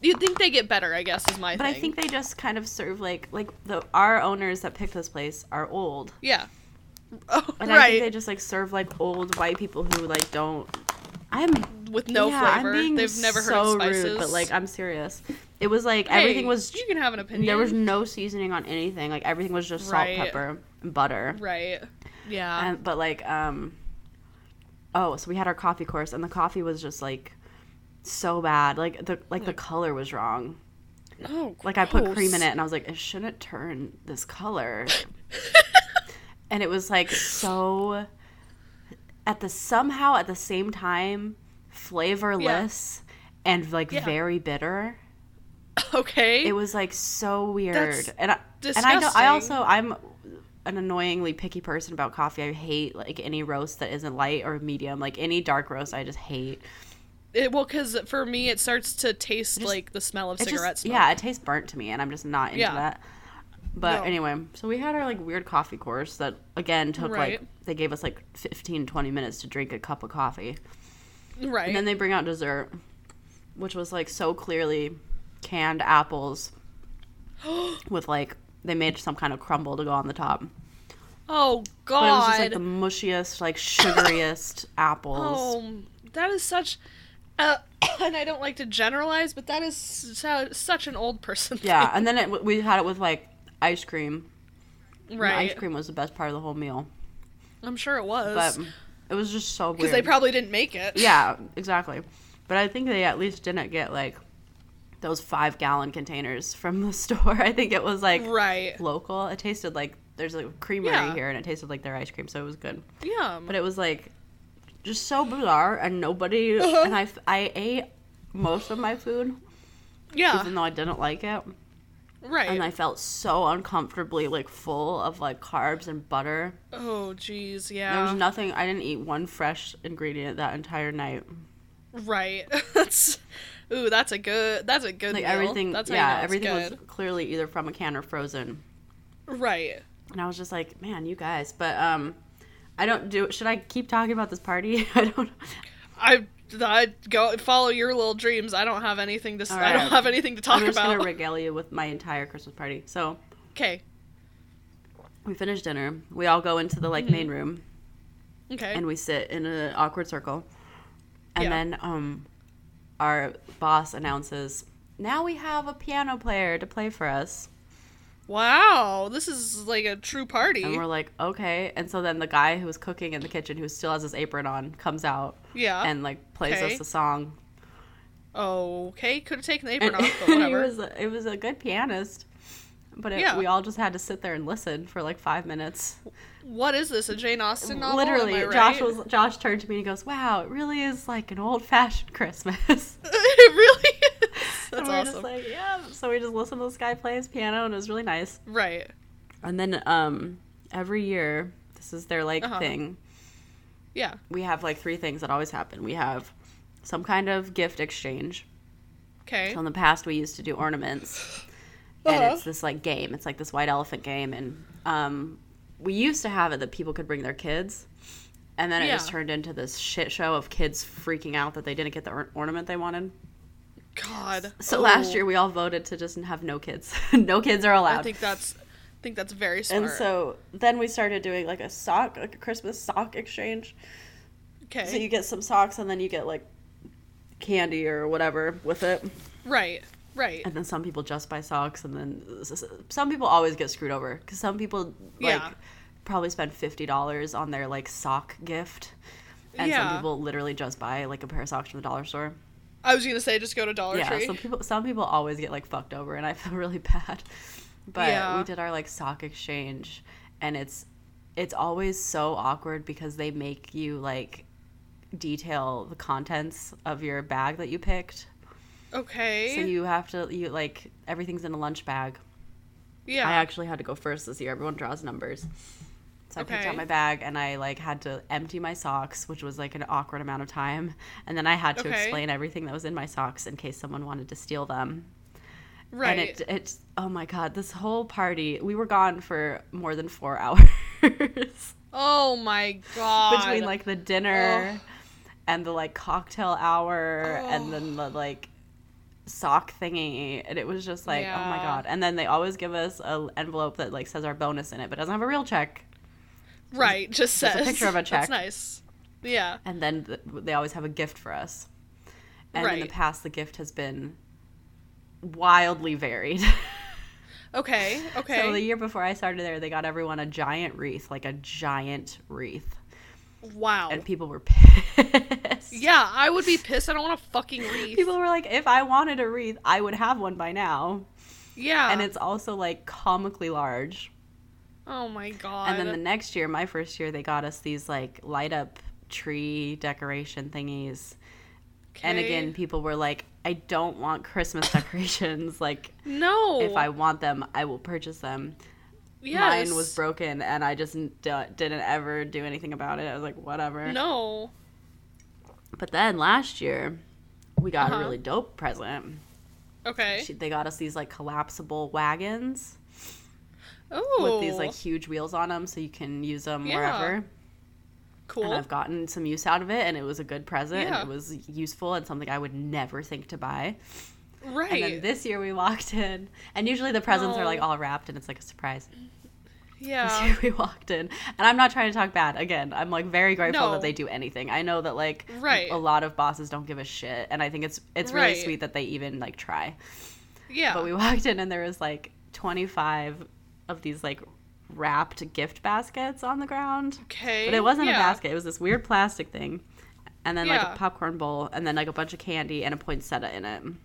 You'd think they get better, I guess, is my but thing. I think they just kind of serve like like the our owners that picked this place are old, yeah. Oh, and I think they just like serve like old white people who like don't. I'm With no yeah, flavor. I'm being They've never heard so of spices. rude, but like I'm serious. It was like Hey, everything was. You can have an opinion. There was no seasoning on anything. Like everything was just salt, Right. pepper, and butter. right. Yeah. And but like um oh, so we had our coffee course and the coffee was just like so bad. Like the like the color was wrong. oh, Like I put cream in it and I was like it shouldn't turn this color. and it was like so at the somehow at the same time flavorless and like Yeah. very bitter. okay. It was like so weird. That's and I and I don't, I also I'm an annoyingly picky person about coffee. I hate like any roast that isn't light or medium. Like any dark roast I just hate. It, well, because for me, it starts to taste just- like the smell of It cigarette just smoke. yeah, it tastes burnt to me and I'm just not into Yeah. that. But No. anyway, so we had our like weird coffee course that again took Right. like they gave us like 15 20 minutes to drink a cup of coffee. Right. And then they bring out dessert which was like so clearly canned apples with like they made some kind of crumble to go on the top. oh But it was just like the mushiest, like sugariest apples. oh, that is such. Uh, and I don't like to generalize, but that is so, such an old person. Yeah, and then it, we had it with like ice cream. And right. ice cream was the best part of the whole meal. I'm sure it was But it was just so good. because they probably didn't make it. yeah, exactly. But I think they at least didn't get like those five gallon containers from the store. I think it was like Right. local. It tasted like there's a creamery Yeah. here, and it tasted like their ice cream, so it was good. Yeah. But it was like just so bizarre, and nobody. Uh-huh. And I I ate most of my food, yeah. even though I didn't like it. Right. and I felt so uncomfortably like full of like carbs and butter. oh, jeez. Yeah. There was nothing. I didn't eat one fresh ingredient that entire night. Right. That's ooh, that's a good that's a good Like meal. everything, That's yeah, everything was clearly either from a can or frozen. Right. And I was just like, man, you guys. But um, I don't do. Should I keep talking about this party? I don't. I I go follow your little dreams. I don't have anything to All I don't have anything to talk about. I'm just about. gonna regale you with my entire Christmas party. So okay. we finish dinner. We all go into the like main room Okay. and we sit in an awkward circle. And Yeah. then um, our boss announces, "Now we have a piano player to play for us." wow, this is like a true party. And we're like, "Okay." And so then the guy who was cooking in the kitchen, who still has his apron on, comes out yeah. and like plays okay. us a song. okay, could have taken the apron And off, but whatever. he was a, it was a good pianist, but it, Yeah. we all just had to sit there and listen for like five minutes. What is this? A Jane Austen novel? Literally, I Josh was Josh turned to me and he goes, "Wow, it really is like an old fashioned Christmas." it really is. and That's we're awesome. just like, yeah. So we just listened to this guy play his piano, and it was really nice. right. And then um, every year, this is their like Uh-huh. thing. Yeah. We have like three things that always happen. We have some kind of gift exchange. Okay. So in the past, we used to do ornaments, and Uh-huh. it's this like game. It's like this white elephant game, and um, we used to have it that people could bring their kids, and then it just turned into this shit show of kids freaking out that they didn't get the or- ornament they wanted. God. So last Oh. year, we all voted to just have no kids. no kids are allowed. I think that's I think that's very smart. and so then we started doing like a sock, like a Christmas sock exchange. okay. So you get some socks, and then you get like candy or whatever with it. right. Right. and then some people just buy socks and then some people always get screwed over because some people like Yeah. Probably spend $50 on their like sock gift and some people literally just buy like a pair of socks from the dollar store I was gonna say just go to Dollar yeah Tree. some people some people always get like fucked over and i feel really bad but Yeah. we did our like sock exchange and it's it's always so awkward because they make you like detail the contents of your bag that you picked okay. so you have to you like everything's in a lunch bag yeah. I actually had to go first this year. Everyone draws numbers. So I picked Okay. out my bag and I like had to empty my socks, which was like an awkward amount of time. And then I had to Okay. explain everything that was in my socks in case someone wanted to steal them. right. And it it's oh my god, this whole party, we were gone for more than 4 hours. oh my god. Between like the dinner and the like cocktail hour and then the like sock thingy and it was just like oh my god and then they always give us an envelope that like says our bonus in it but doesn't have a real check right. Just just a says picture of a check. That's nice. Yeah. and then th- they always have a gift for us and in the past the gift has been wildly varied Okay. Okay. so the year before i started there they got everyone a giant wreath like a giant wreath wow. and people were pissed yeah, I would be pissed. I don't want a fucking wreath. people were like if i wanted a wreath i would have one by now yeah. and it's also like comically large oh my god. and then the next year my first year they got us these like light up tree decoration thingies Okay. and again people were like i don't want christmas decorations like no. if i want them i will purchase them yes. mine was broken and i just d- didn't ever do anything about it i was like whatever No. but then last year we got a Uh-huh. really dope present Okay. She- they got us these like collapsible wagons oh. with these like huge wheels on them so you can use them Yeah. wherever cool. and I've gotten some use out of it, and it was a good present, Yeah. and it was useful and something I would never think to buy. right. And then this year we walked in, and usually the presents are like Oh. all wrapped, and it's like a surprise. Yeah. This year we walked in, and I'm not trying to talk bad. Again, I'm like very grateful No. that they do anything. I know that like Right. a lot of bosses don't give a shit, and I think it's it's really Right. sweet that they even like try. Yeah. But we walked in, and there was like 25 of these like wrapped gift baskets on the ground. okay. But it wasn't yeah. a basket. It was this weird plastic thing. And then like a popcorn bowl and then like a bunch of candy and a poinsettia in it. And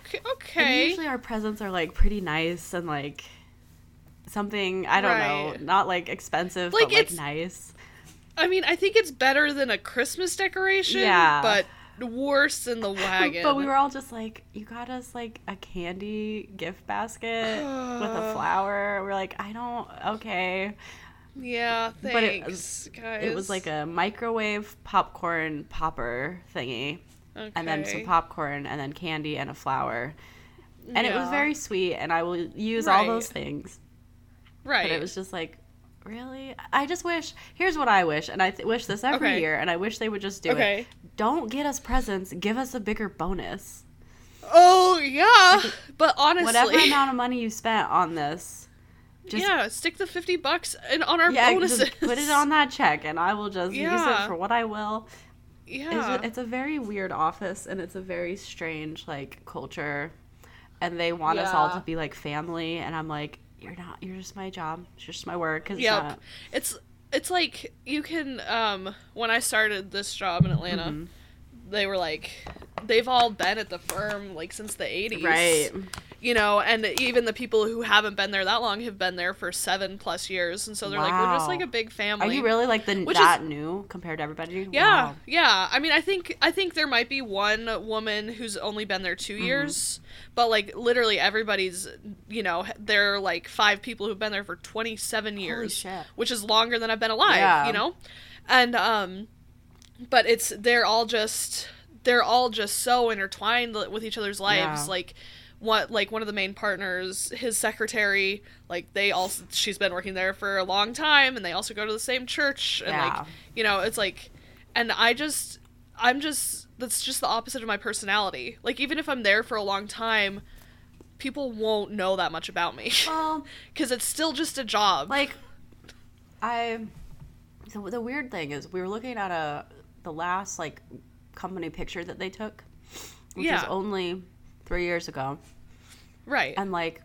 Okay. Okay. usually our presents are like pretty nice and like something I don't Right. know, not like expensive Like, but like it's- nice. I mean, I think it's better than a Christmas decoration. Yeah. But worse than the wagon. But we were all just like, you got us like a candy gift basket with a flower. We're like, I don't okay. Yeah, thanks, But it was- guys. It was like a microwave popcorn popper thingy, and then some popcorn, and then candy and a flower. And it was very sweet, and I will use all those things. right. But it was just like, really? I just wish. Here's what I wish, and I th- wish this every Okay. year, and I wish they would just do Okay. it. Don't get us presents. Give us a bigger bonus. Oh yeah, but honestly, Whatever amount of money you spent on this, just yeah, stick the fifty bucks in, on our yeah, bonuses. just put it on that check, and I will just use it for what I will. It's, Yeah, ju- it's a very weird office, and it's a very strange like culture, and they want us all to be like family, and I'm like, you're not. You're just my job. It's just my work. Cause it's Yep. not- it's it's like you can um when I started this job in Atlanta, Mhm. They were like they've all been at the firm like since the 80s. Right. You know, and even the people who haven't been there that long have been there for 7 plus years and so they're like we're just like a big family. Are you really like the Which that new compared to everybody? Yeah, Wow. yeah. I mean, I think I think there might be one woman who's only been there 2 Mm-hmm. years, but like literally everybody's, you know, there are like five people who've been there for 27 years, shit. which is longer than I've been alive, Yeah. you know? And um but it's they're all just they're all just so intertwined with each other's lives Yeah. like what like one of the main partners his secretary like they also she's been working there for a long time and they also go to the same church and Yeah. like you know it's like and i just i'm just that's just the opposite of my personality like even if i'm there for a long time people won't know that much about me Well, because it's still just a job like I the, the weird thing is we were looking at a the last like company picture that they took, which was only three years ago, right and like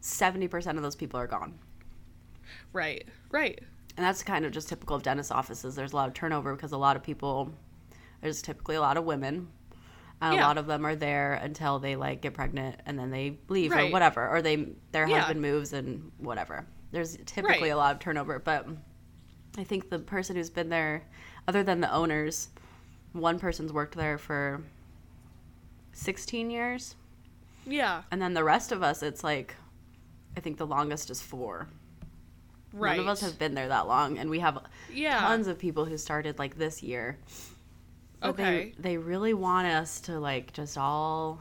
seventy percent of those people are gone. right right And that's kind of just typical of dentist offices. There's a lot of turnover because a lot of people, there's typically a lot of women. And Yeah. a lot of them are there until they like get pregnant and then they leave or whatever, or they their Yeah. husband moves and whatever. There's typically Right. a lot of turnover, but I think the person who's been there, other than the owners, one person's worked there for 16 years, yeah and then the rest of us, it's like, I think the longest is four. right None of us have been there that long, and we have yeah tons of people who started like this year. But Okay. They, they really want us to like just all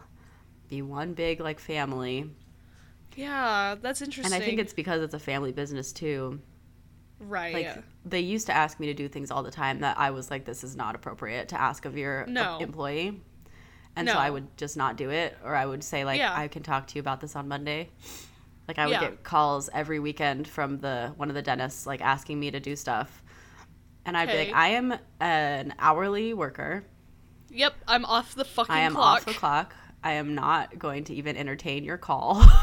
be one big like family. yeah that's interesting And I think it's because it's a family business too. Right Like yeah. they used to ask me to do things all the time that I was like this is not appropriate to ask of your No. employee. And so I would just not do it or I would say like Yeah. I can talk to you about this on Monday. Like I would Yeah. get calls every weekend from the one of the dentists like asking me to do stuff. And I'd be like I am an hourly worker. Yep, I'm off the fucking I am clock. off the clock. I am not going to even entertain your call.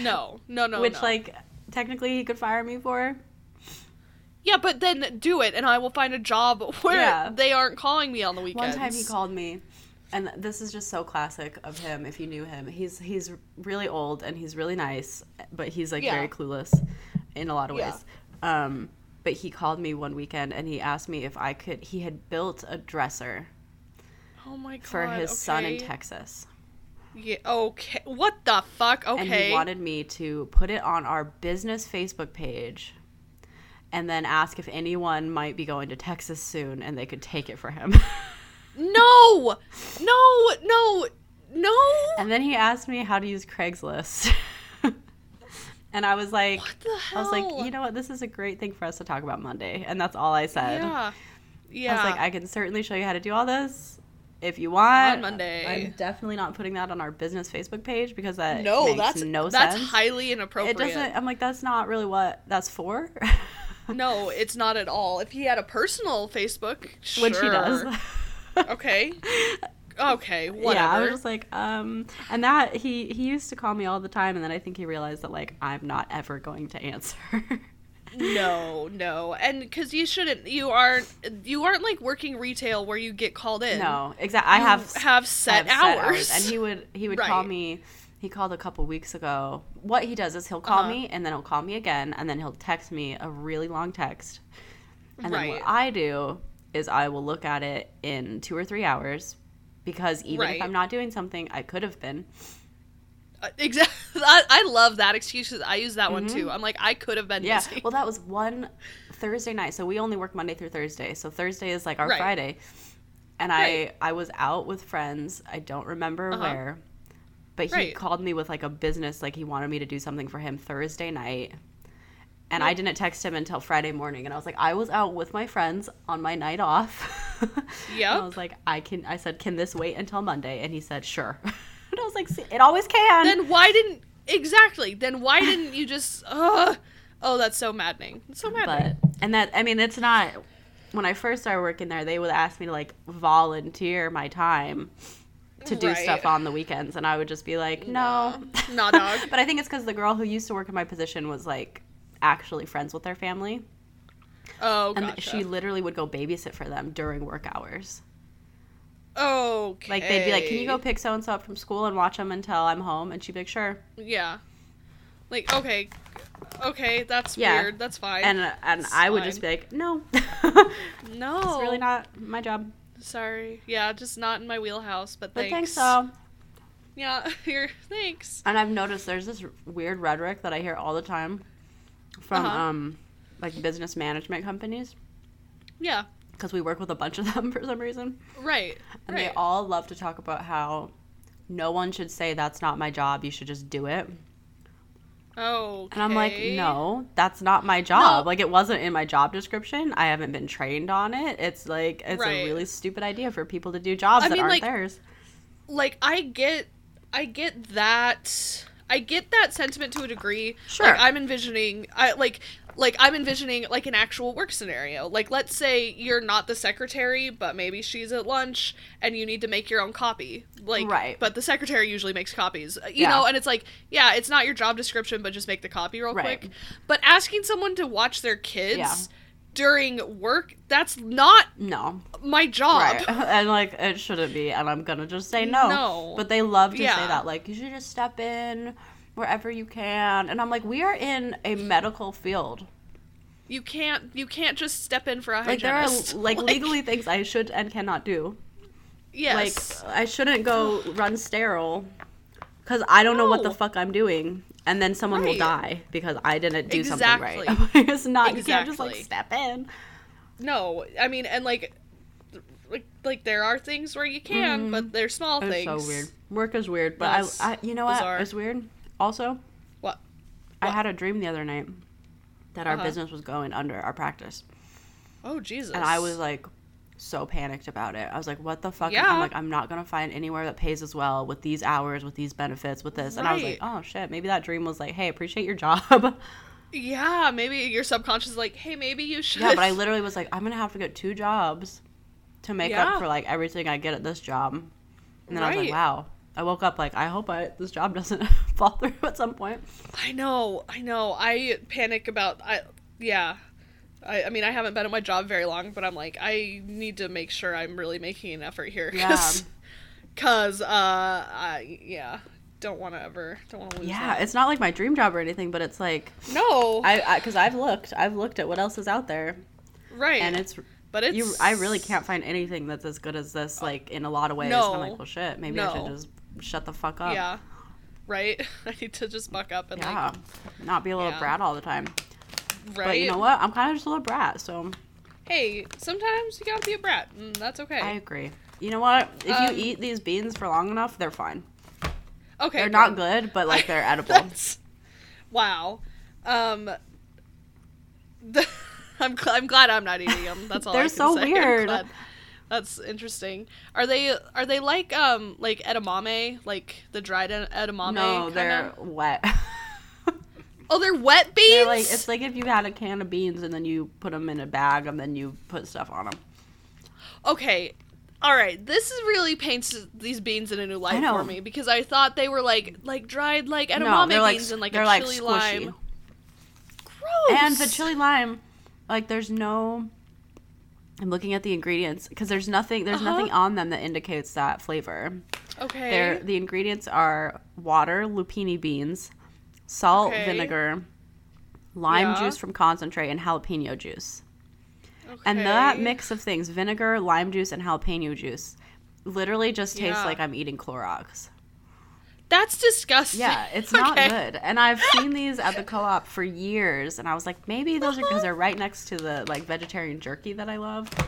No, no, no. Which no. like technically he could fire me for. Yeah, but then do it, and I will find a job where Yeah. they aren't calling me on the weekends. One time he called me, and this is just so classic of him. If you knew him, he's he's really old and he's really nice, but he's like Yeah. very clueless in a lot of Yeah. ways. Um, but he called me one weekend and he asked me if I could. He had built a dresser Oh my god. for his son in. Texas, Yeah. Okay. What the fuck? Okay. and he wanted me to put it on our business Facebook page. And then ask if anyone might be going to Texas soon and they could take it for him. No. No. No. No. And then he asked me how to use Craigslist. and I was like, What the I was like, you know what? This is a great thing for us to talk about Monday. And that's all I said. Yeah. Yeah. I was like, I can certainly show you how to do all this if you want. On Monday. I'm definitely not putting that on our business Facebook page because that no, makes that's no that's sense. highly inappropriate. it doesn't. I'm like, that's not really what that's for. No, it's not at all. If he had a personal Facebook, sure. Which he does. Okay. Okay. Whatever. Yeah, I was just like, um, and that he he used to call me all the time, and then I think he realized that like I'm not ever going to answer. No, no, and because you shouldn't, you aren't, you aren't like working retail where you get called in. no, exactly. I have have set, have hours. and he would he would call me. He called a couple weeks ago. What he does is he'll call Uh-huh. me, and then he'll call me again, and then he'll text me a really long text. And then what I do is I will look at it in two or three hours, because even Right. if I'm not doing something, I could have been. Exactly. I, I love that excuse. I use that one too. I'm like, I could have been Mm-hmm. Yeah. busy. Well, that was one Thursday night. So we only work Monday through Thursday. So Thursday is like our Right. Friday. And Right. I I was out with friends. I don't remember Uh-huh. where. But he Right. called me with like a business like he wanted me to do something for him Thursday night. And I didn't text him until Friday morning and I was like I was out with my friends on my night off. yeah. I was like I can I said can this wait until Monday and he said sure. and I was like "See, it always can. then why didn't exactly? Then why didn't you just? Uh, oh, that's so maddening. It's so maddening. but and that I mean it's not when I first started working there they would ask me to like volunteer my time to do Right. stuff on the weekends and I would just be like no Nah, dog. but I think it's because the girl who used to work in my position was like actually friends with their family oh, and gotcha. she literally would go babysit for them during work hours Okay. like they'd be like can you go pick so and so up from school and watch them until I'm home and she'd be like sure Yeah. Like okay, okay, that's Yeah. weird. That's fine. and and I would just be like no no, it's really not my job Sorry. Yeah, just not in my wheelhouse. But but thanks. thanks so Yeah. Here. Thanks. And I've noticed there's this weird rhetoric that I hear all the time from Uh-huh. um like business management companies Yeah. because we work with a bunch of them for some reason. Right. And right. they all love to talk about how no one should say that's not my job, you should just do it. Oh. And I'm like, no, that's not my job. Like it wasn't in my job description. I haven't been trained on it. It's like it's Right. a really stupid idea for people to do jobs I that mean, aren't like, theirs. like I get I get that I get that sentiment to a degree. Sure. Like I'm envisioning I like like I'm envisioning like an actual work scenario. Like let's say you're not the secretary, but maybe she's at lunch and you need to make your own copy. Like Right. but the secretary usually makes copies. uh, You Yeah. know, and it's like, yeah, it's not your job description, but just make the copy real Right. quick. But asking someone to watch their kids Yeah. during work, that's not No. my job. Right. And like it shouldn't be, and I'm gonna just say no. No. But they love to Yeah. say that, like, you should just step in wherever you can. And I'm like, we are in a medical field. You can't you can't just step in for a Like there are hygienist. like, legally things I should and cannot do. yes. Like I shouldn't go run sterile because I don't know what the fuck I'm doing. And then someone will die because I didn't do something Exactly. right. it's not you can't just like step in. no, I mean and like like like there are things where you can, but they're small Mm-hmm. It's things. so weird. Work is weird, but That's I, I you know what? bizarre. It's weird. Also, What? I What? had a dream the other night that our Uh-huh. business was going under our practice, Oh Jesus. and I was like so panicked about it. I was like, "What the fuck?" Yeah. I'm like, "I'm not gonna find anywhere that pays as well with these hours, with these benefits, with this." And I was like, "Oh shit, maybe that dream was like, hey, appreciate your job." Yeah, maybe your subconscious is like, hey, maybe you should. yeah, but I literally was like, "I'm gonna have to get two jobs to make Yeah. up for like everything I get at this job." And then I was like, "Wow." I woke up like, I hope I this job doesn't fall through at some point. I know, I know. I panic about I yeah. I, I mean, I haven't been at my job very long, but I'm like, I need to make sure I'm really making an effort here. Yeah. Cause, 'cause, uh, I, yeah, don't want to ever, don't want to lose Yeah, that. it's not like my dream job or anything, but it's like No, I because I've looked, I've looked at what else is out there, right. and it's but it's, you. I really can't find anything that's as good as this, like in a lot of ways. And I'm like, well, shit, maybe I should just shut the fuck up. Yeah. Right? I need to just buck up and Yeah, not be a little Yeah. brat all the time. right? But you know what? I'm kind of just a little brat, so Hey, sometimes you gotta be a brat, and that's okay. I agree. You know what? If Um, you eat these beans for long enough, they're fine. okay. They're not good, but like they're edible. That's, wow. Um, the, I'm I'm glad I'm not eating them. That's all. I They're can so say. Weird. That's interesting. Are they are they like um like edamame, like the dried edamame? no, they're wet. oh they're wet beans. they're like it's like if you had a can of beans and then you put them in a bag and then you put stuff on them. okay. All right, this is really paints these beans in a new light for me because I thought they were like like dried like edamame no, like beans and like a chili squishy. lime. Gross. And the chili lime, like there's no. I'm looking at the ingredients because there's nothing. There's Uh-huh. nothing on them that indicates that flavor. Okay. They're, the ingredients are water, lupini beans, salt, Okay. vinegar, lime Yeah. juice from concentrate, and jalapeno juice. Okay. And that mix of things, vinegar, lime juice, and jalapeno juice, literally just tastes Yeah. like I'm eating Clorox. That's disgusting. Yeah, it's not Okay. good. And I've seen these at the co-op for years, and I was like, maybe those are because they're right next to the like vegetarian jerky that I love. So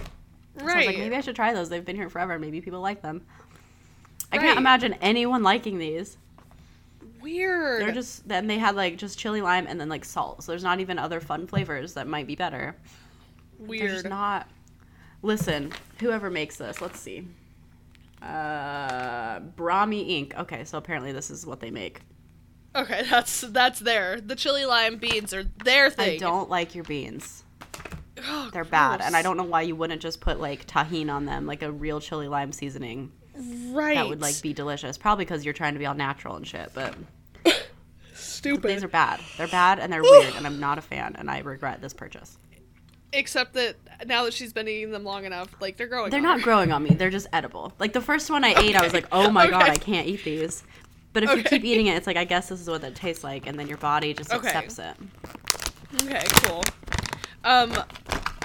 I was Right. like, maybe I should try those. They've been here forever. Maybe people like them. I Right. can't imagine anyone liking these. Weird. They're just then they had like just chili lime and then like salt. So there's not even other fun flavors that might be better. They're weird. just not. Listen, whoever makes this, let's see. Uh, Brami Inc. Okay, so apparently this is what they make. Okay, that's that's there. The chili lime beans are their thing. I don't like your beans. Oh, They're bad, and I don't know why you wouldn't just put like Tajín on them, like a real chili lime seasoning. Right. That would like be delicious. Probably because you're trying to be all natural and shit. But stupid. these are bad. They're bad and they're weird, and I'm not a fan, and I regret this purchase. Except that now that she's been eating them long enough, like they're growing. They're not her. growing on me. They're just edible. Like the first one I ate, I was like, oh my god, I can't eat these. But if you keep eating it, it's like I guess this is what it tastes like, and then your body just Okay. accepts it. Okay, cool. Um,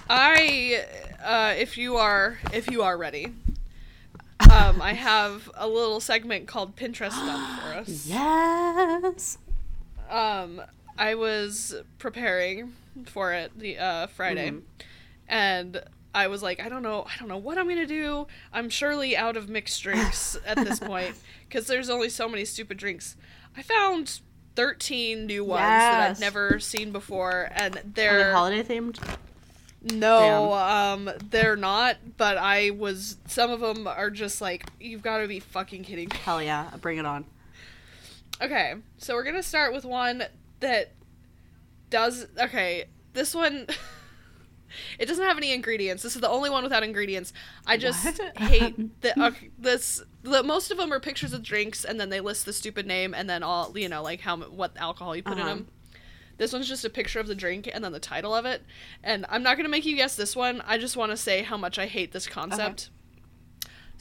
I, uh, if you are, if you are ready, um, I have a little segment called Pinterest dump for us. Yes. Um, I was preparing for it the uh, Friday, Mhm. and I was like, I don't know, I don't know what I'm gonna do. I'm surely out of mixed drinks at this point because there's only so many stupid drinks. I found 13 new ones that I've never seen before, and they they're holiday themed? no, um, they're not. But I was. Some of them are just like, you've got to be fucking kidding me. Hell yeah, bring it on. Okay, so we're gonna start with one that does. Okay, this one. It doesn't have any ingredients. This is the only one without ingredients. I just What? hate that. Okay, this. The, most of them are pictures of drinks, and then they list the stupid name, and then all you know, like how what alcohol you put in Uh-huh. them. This one's just a picture of the drink and then the title of it. And I'm not gonna make you guess this one. I just want to say how much I hate this concept.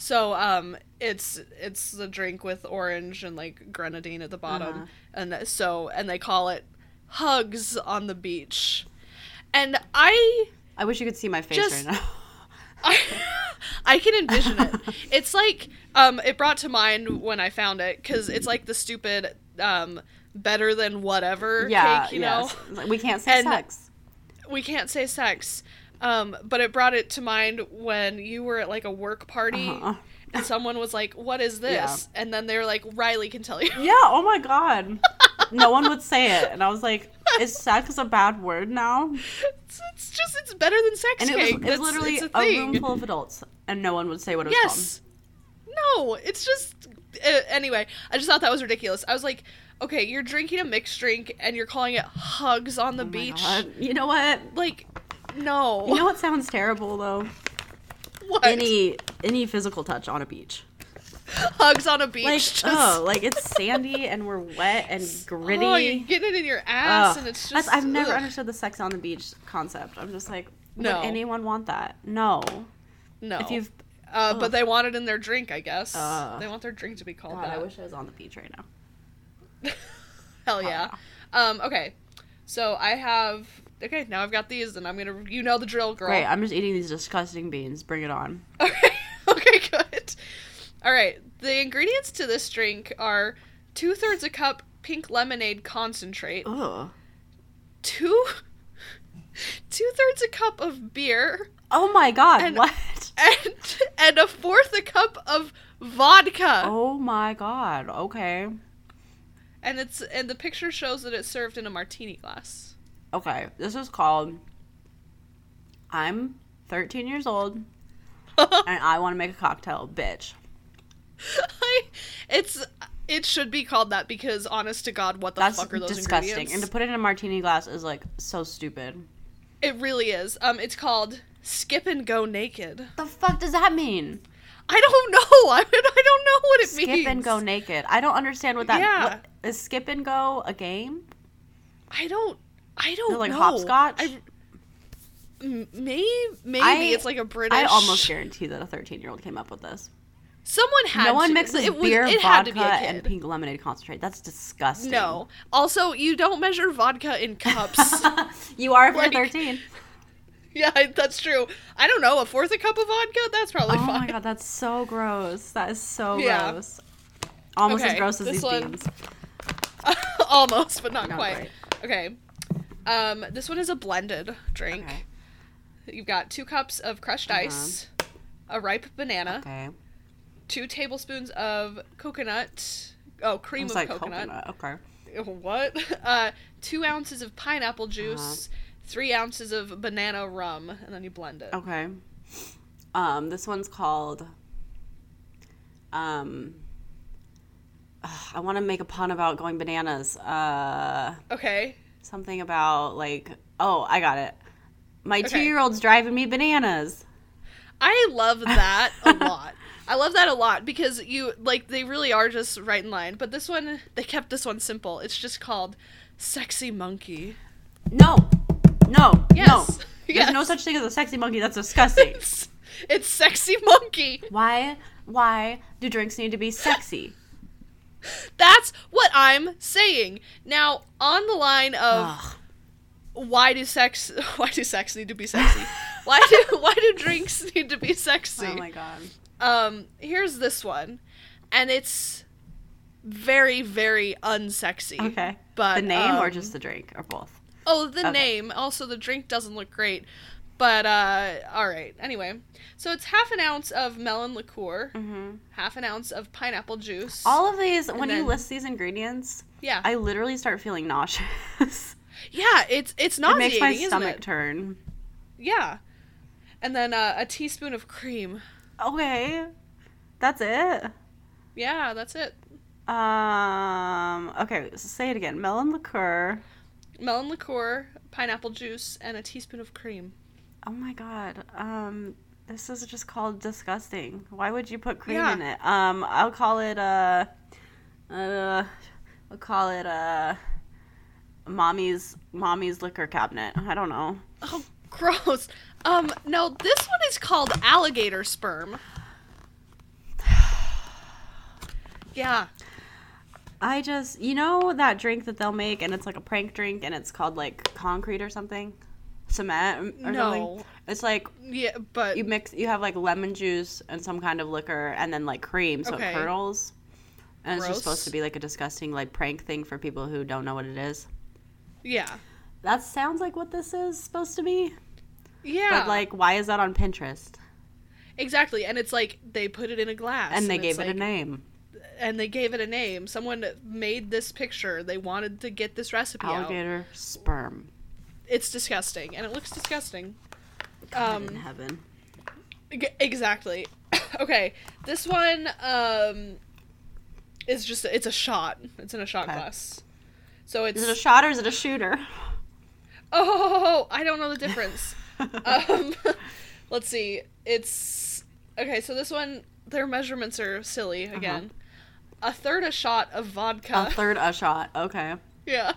So um, it's it's the drink with orange and like grenadine at the bottom, Uh-huh. and so and they call it hugs on the beach, and I I wish you could see my face Just- right now. I, I can envision it. It's like um, it brought to mind when I found it because it's like the stupid um, better than whatever yeah, cake, you yes. Like, We can't say And- sex. We can't say sex, um, but it brought it to mind when you were at like a work party Uh-huh. and someone was like, "What is this?" Yeah. And then they were like, "Riley can tell you." Yeah, oh my god. no one would say it. And I was like, is sex a bad word now? it's, it's just it's better than sex And it was, cake. it was literally it's a, thing. room full of adults, and no one would say what it was Yes. No, it's just uh, anyway. I just thought that was ridiculous. I was like, okay, you're drinking a mixed drink and you're calling it hugs on the. Oh beach. God. You know what? Like, no. You know what sounds terrible though? what? Any any physical touch on a beach. hugs on a beach. Like just, oh, like it's sandy and we're wet and gritty. Oh, you get it in your ass Ugh. and it's just. I've never ugh. understood the sex on the beach concept. I'm just like, No. would anyone want that? No. No. If you've Uh, but they want it in their drink, I guess. Ugh. they want their drink to be called God, that. I wish I was on the beach right now. Hell yeah. Um, okay. So I have. Okay, now I've got these, and I'm gonna. You know the drill, girl. Great, I'm just eating these disgusting beans. Bring it on. Okay. Okay, good. All right. The ingredients to this drink are two thirds a cup pink lemonade concentrate, Ugh. two two thirds a cup of beer, Oh my god, And- what? and and a fourth a cup of vodka. Oh my god, okay. And it's and the picture shows that it's served in a martini glass. Okay, this is called I'm 13 years old and I want to make a cocktail, bitch. I, it's it should be called that because honest to God, what the That's fuck are those disgusting. ingredients? And to put it in a martini glass is like so stupid. It really is. Um, it's called Skip and Go Naked. The fuck does that mean? I don't know. I, I don't know what it Skip means. Skip and go naked. I don't understand what that Yeah. what, is skip and go a game? I don't. I don't They're like know. hopscotch? I, m- maybe maybe I- it's like a British. I almost guarantee that a 13 year old came up with this. Someone had. no one to. mixes it was, beer, to vodka, be and pink lemonade concentrate. That's disgusting. No. Also, you don't measure vodka in cups. you are if Like- you're 13. yeah, that's true. I don't know. A fourth a cup of vodka? That's probably Oh fine. my god, that's so gross. That is so Yeah. gross. Almost as gross as these one- beans. Almost, but not, Not quite. quite. Okay. Um, this one is a blended drink. Okay. You've got two cups of crushed Uh-huh. ice, a ripe banana, Okay. two tablespoons of coconut. Oh, cream of like coconut. coconut. Okay. What? Uh, two ounces of pineapple Uh-huh. juice, three ounces of banana rum, and then you blend it. Okay. Um, this one's called. Um. ugh, I want to make a pun about going bananas. Uh, Okay. Something about like. Oh, I got it. My Okay. two-year-old's driving me bananas. I love that a lot. I love that a lot because you like they really are just right in line. But this one, they kept this one simple. It's just called "Sexy Monkey." No, no, Yes. no. There's Yes. no such thing as a sexy monkey. That's disgusting. It's, it's "Sexy Monkey." why? Why do drinks need to be sexy? That's what I'm saying. Now, on the line of Ugh. why do sex why do sex need to be sexy? why do why do drinks need to be sexy? Oh my god. Um, here's this one, and it's very very unsexy. Okay. But the name or um, just the drink or both? Oh, the Okay. name. Also, the drink doesn't look great. But uh, all right. Anyway, so it's half an ounce of melon liqueur, Mm-hmm. half an ounce of pineapple juice. All of these, when you list these ingredients, yeah, I literally start feeling nauseous. yeah. It's it's it nauseating, makes my stomach it? turn. Yeah. And then uh, a teaspoon of cream. Okay, that's it. Yeah, that's it. Um. Okay, so say it again. Melon liqueur. Melon liqueur, pineapple juice, and a teaspoon of cream. Oh my god. Um. This is just called disgusting. Why would you put cream Yeah. in it? Um. I'll call it uh. Uh. I'll call it uh. Mommy's mommy's liquor cabinet. I don't know. Oh, gross. Um, no, this one is called alligator sperm. Yeah. I just, you know, that drink that they'll make, and it's like a prank drink, and it's called like concrete or something, cement or No. something. It's like Yeah, but you mix, you have like lemon juice and some kind of liquor, and then like cream, so Okay. it curdles. And it's just supposed to be like a disgusting like prank thing for people who don't know what it is. yeah. That sounds like what this is supposed to be, Yeah. but like, why is that on Pinterest? exactly, and it's like they put it in a glass And they it's gave it a name, And they gave it a name. Someone made this picture. They wanted to get this recipe out. alligator sperm. It's disgusting, and it looks disgusting. God in Um, heaven. Exactly. okay, this one um is just it's a shot. It's in a shot Okay. glass. So it's Is it a shot or is it a shooter? oh I don't know the difference. um, let's see. It's okay. So this one, their measurements are silly again. A third a shot of vodka. Uh-huh. a third a shot. Okay. yeah,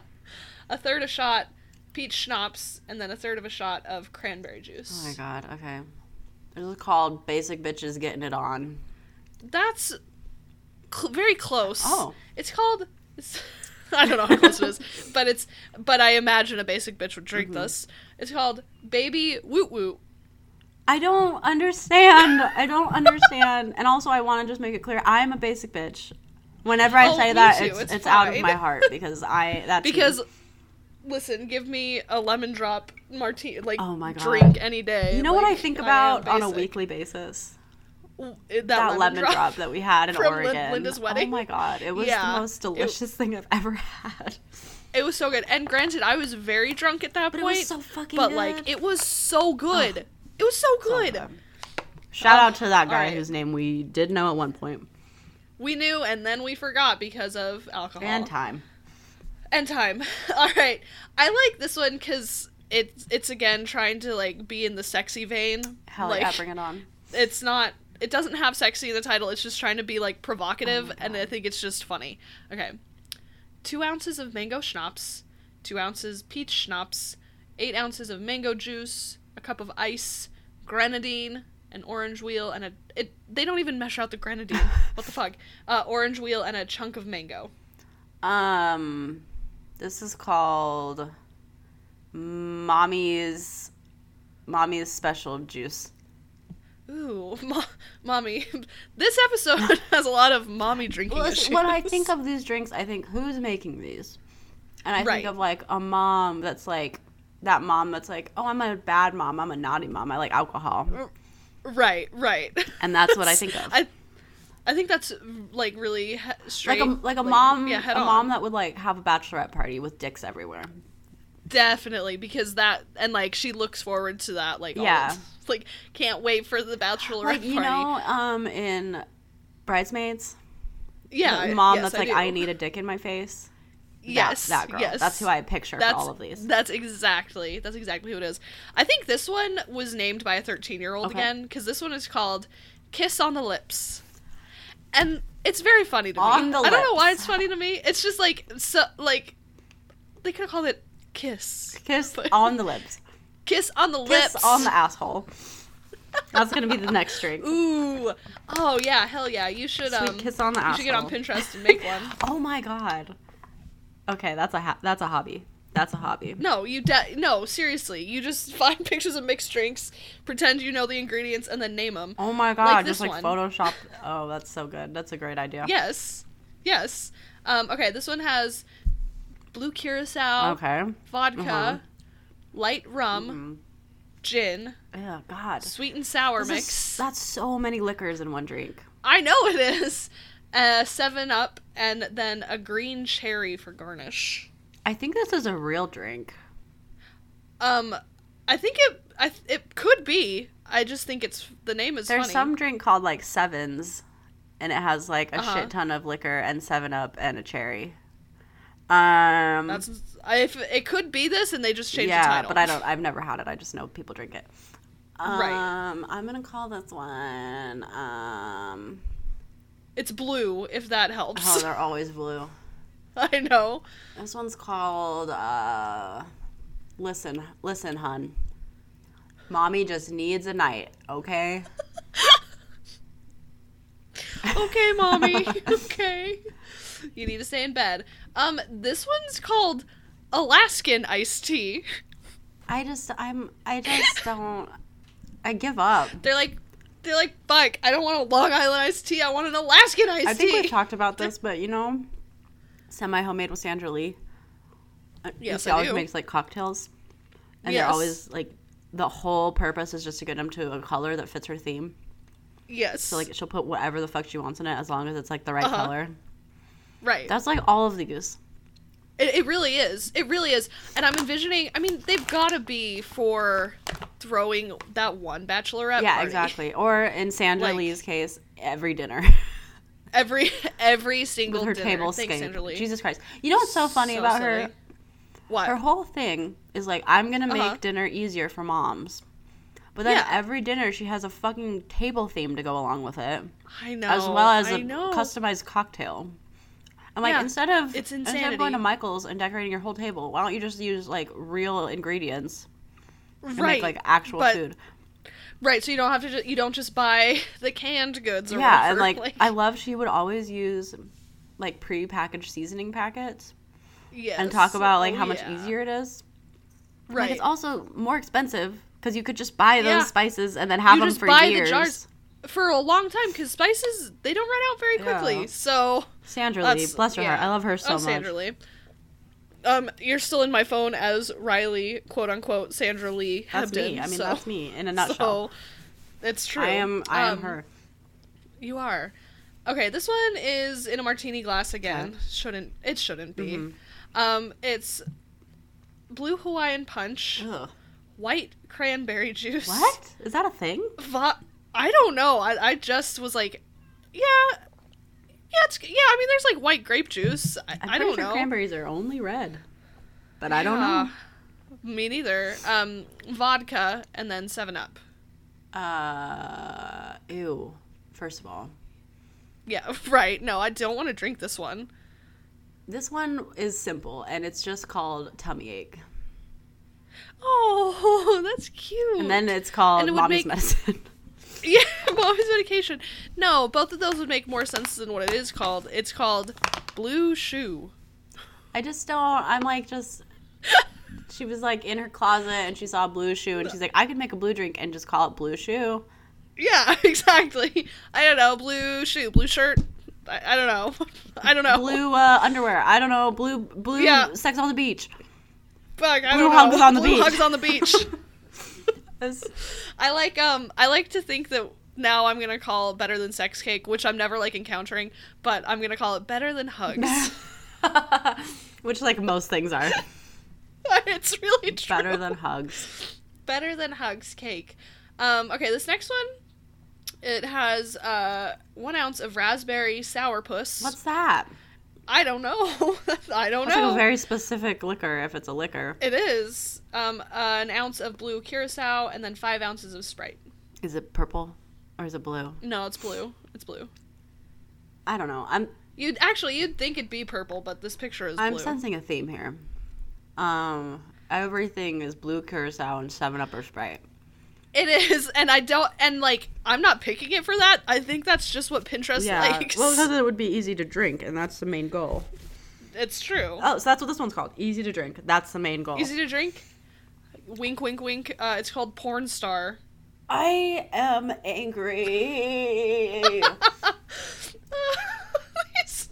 a third a shot peach schnapps, and then a third of a shot of cranberry juice. Oh my god, okay. This is called Basic Bitches Getting It On. That's cl- very close. Oh. it's called. It's, I don't know how close it is, but it's. But I imagine a basic bitch would drink Mm-hmm. this. It's called Baby Woot Woot. I don't understand. I don't understand. and also, I want to just make it clear I'm a basic bitch. Whenever I Oh, say that, too. it's, It's it's, out of my heart because I that's me. Listen, give me a lemon drop martini, like Oh my God. drink any day. you know what I think about on a weekly basis? Eh, that, That, lemon, drop. that we had in Oregon. Linda's oh wedding. Oh my god, it was Yeah. the most delicious thing I've ever had. It was so good. And granted, I was very drunk at that But it point. was so fucking but good. like, it was so good. it was so So good. Shout Oh, out to that guy alright. whose name we did know at one point. We knew, and then we forgot because of alcohol And time. And time. All right, I like this one because it's it's again trying to like be in the sexy vein. Hell like, yeah, bring it on. it's not it doesn't have sexy in the title. It's just trying to be like provocative Oh and i think it's just funny. Okay. Two ounces of mango schnapps two ounces peach schnapps eight ounces of mango juice a cup of ice grenadine an orange wheel and a it they don't even measure out the grenadine. What the fuck? Uh, orange wheel and a chunk of mango. Um, this is called Mommy's Mommy's Special Juice. Ooh, mo- mommy. This episode has a lot of mommy drinking Well, issues. when I think of these drinks, I think who's making these, and I Right. think of like a mom that's like that mom that's like, oh, I'm a bad mom, I'm a naughty mom, I like alcohol, right, right. and that's what I think of. I, I think that's like really he- straight. like a like a mom, yeah, a on. mom that would like have a bachelorette party with dicks everywhere. Definitely, because that and like she looks forward to that. Like, Yeah. like can't wait for the bachelorette Like you party. know, um, in Bridesmaids, yeah, the mom yes, that's like, do. I need a dick in my face. That- Yes, that, girl. Yes, That's who I picture That's for all of these. That's exactly that's exactly who it is. I think this one was named by a 13 year old Okay. again because this one is called "Kiss on the Lips," and it's very funny to me. On the I don't know why it's funny to me. It's just like so like they could have called it "Kiss." Kiss on the lips. Kiss on the Kiss lips. on the asshole. That's gonna be the next drink. Ooh. Oh yeah, hell yeah. You should Sweet um kiss on the you should get on. Pinterest and make one. Oh my god. Okay, that's a ha- that's a hobby. That's a hobby. No, you de- no, seriously. You just find pictures of mixed drinks, pretend you know the ingredients and then name them. Oh my god, Like just like one. Photoshop. Oh, that's so good. That's a great idea. Yes. Yes. Um okay, this one has blue curacao, Okay. vodka, Mhm. light rum, Mhm. gin, Yeah, God. sweet and sour This is- mix. that's so many liquors in one drink. I know it is. Uh, seven up, and then a green cherry for garnish. I think this is a real drink. Um, I think it. I it could be. I just think it's the name is There's funny. some drink called like Sevens, and it has like a Uh-huh. shit ton of liquor and Seven Up and a cherry. Um, That's I, if it could be this, and they just changed yeah, the title. but I don't. I've never had it. I just know people drink it. Right. Um, I'm gonna call this one. Um, It's blue, if that helps. oh, they're always blue. I know. This one's called. Uh, listen, listen, hun. Mommy just needs a night, okay? Okay, mommy. okay. You need to stay in bed. Um, this one's called Alaskan iced tea. I just, I'm, I just don't. I give up. They're like, they're like, fuck. I don't want a Long Island iced tea. I want an Alaskan iced tea. I think we've talked about this, but you know, semi homemade with Sandra Lee. Uh, Yes, she I always do. makes like cocktails, and Yes. they're always like the whole purpose is just to get them to a color that fits her theme. yes. So like she'll put whatever the fuck she wants in it as long as it's like the right Uh-huh. color. right. That's like all of these. It, it really is. It really is. And I'm envisioning. I mean, they've got to be for throwing that one bachelorette. yeah, party. exactly. Or in Sandra Like- Lee's case, every dinner Every every single with her table. Jesus Christ! You know what's so funny So about silly. her? What? Her whole thing is like, I'm gonna make Uh-huh. dinner easier for moms. But then Yeah. every dinner she has a fucking table theme to go along with it, I know. as well as I a know. customized cocktail. I'm like, Yeah, instead of it's instead of going to Michael's and decorating your whole table, why don't you just use like real ingredients and right. make like actual but- food? Right. So you don't have to. Ju- you don't just buy the canned goods. Or Yeah, and whatever, like, I love she would always use like pre-packaged seasoning packets yes. and talk about like Oh, how much yeah. easier it is. Right. Like it's also more expensive because you could just buy those Yeah. spices and then have You them just for buy the years. jars. for a long time because spices they don't run out very quickly. Yeah. So Sandra Lee, bless her heart, I love her so oh, much. Sandra Lee. Um, you're still in my phone as Riley, quote unquote, Sandra Lee That's Hebden. me. I mean, so, that's me in a nutshell. So, it's true. I am. I am Um, her. You are. Okay, this one is in a martini glass again. Okay. Shouldn't it shouldn't be. Mhm. Um, it's blue Hawaiian punch, Ugh. white cranberry juice. What is that a thing? Va- I don't know. I, I just was like, yeah, yeah, it's yeah. I mean, there's like white grape juice. I, I don't sure know. cranberries are only red, but I don't know. Me neither. Um, vodka and then Seven Up. Uh, ew. First of all, Yeah, right. No, I don't want to drink this one. this one is simple, and it's just called tummy ache, Oh, that's cute. and then it's called it mommy's make- medicine. yeah, mommy's medication. No, both of those would make more sense than what it is called. It's called Blue Shoe. I just don't. I'm like just. She was like in her closet and she saw a blue shoe and she's like, I could make a blue drink and just call it blue shoe. Yeah, exactly. I don't know. Blue shoe, blue shirt. I, I don't know. I don't know. Blue uh, underwear. I don't know. Blue blue Yeah. sex on the beach. Fuck, I blue don't hugs know. on the blue beach. hugs on the beach. This- I like um I like to think that now I'm gonna call better than sex cake, which I'm never like encountering, but I'm gonna call it better than hugs. Which like most things are. it's really true. Better than hugs. better than hugs cake. Um, okay, this next one, it has uh one ounce of raspberry sourpuss. What's that? I don't know. I don't That's know. like a very specific liquor if it's a liquor. it is um uh, an ounce of blue curacao and then five ounces of Sprite. Is it purple or is it blue? No, it's blue. It's blue. I don't know. I'm You'd actually you'd think it'd be purple, but this picture is I'm sensing a theme here. Um, everything is blue curacao and Seven Up or Sprite. It is, and I don't, and like I'm not picking it for that. I think that's just what Pinterest likes. well, because it would be easy to drink, and that's the main goal. it's true. Oh, so that's what this one's called. Easy to drink. That's the main goal. Easy to drink. Wink, wink, wink. Uh, it's called Porn Star. I am angry.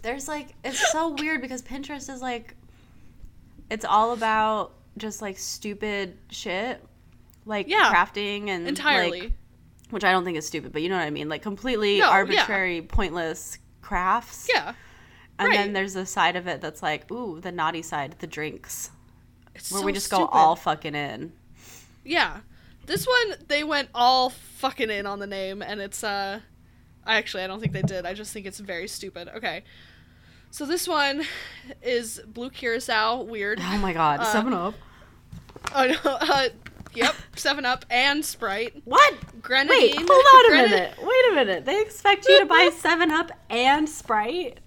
There's like it's so weird because Pinterest is like it's all about just like stupid shit. Like Yeah. crafting and Entirely. like, which I don't think is stupid, but you know what I mean? Like completely No, yeah. arbitrary, pointless crafts. yeah. And right. then there's a side of it that's like, ooh, the naughty side, the drinks. It's Where so we just go all fucking in. Yeah. This one they went all fucking in on the name and it's uh I actually I don't think they did. I just think it's very stupid. Okay. So this one is blue curacao, weird. Oh my god, Uh, seven up. Oh no. Uh yep, 7 Up and Sprite. What? Grenadine. Wait, hold on a Grenad- minute. Wait a minute. They expect you to buy Seven Up and Sprite,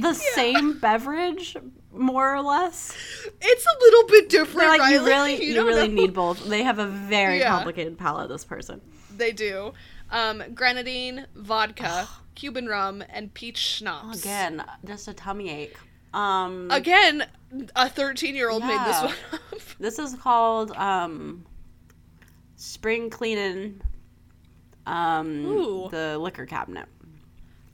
the same beverage, more or less. It's a little bit different. They're like, you Riley. really, you, don't really know. need both. They have a very Yeah. complicated palate. This person. They do. Um, grenadine, vodka, Cuban rum, and peach schnapps. Again, just a tummy ache. Um, Again, a 13 year old made this one up. this is called um, spring cleaning. Um, Ooh. the liquor cabinet.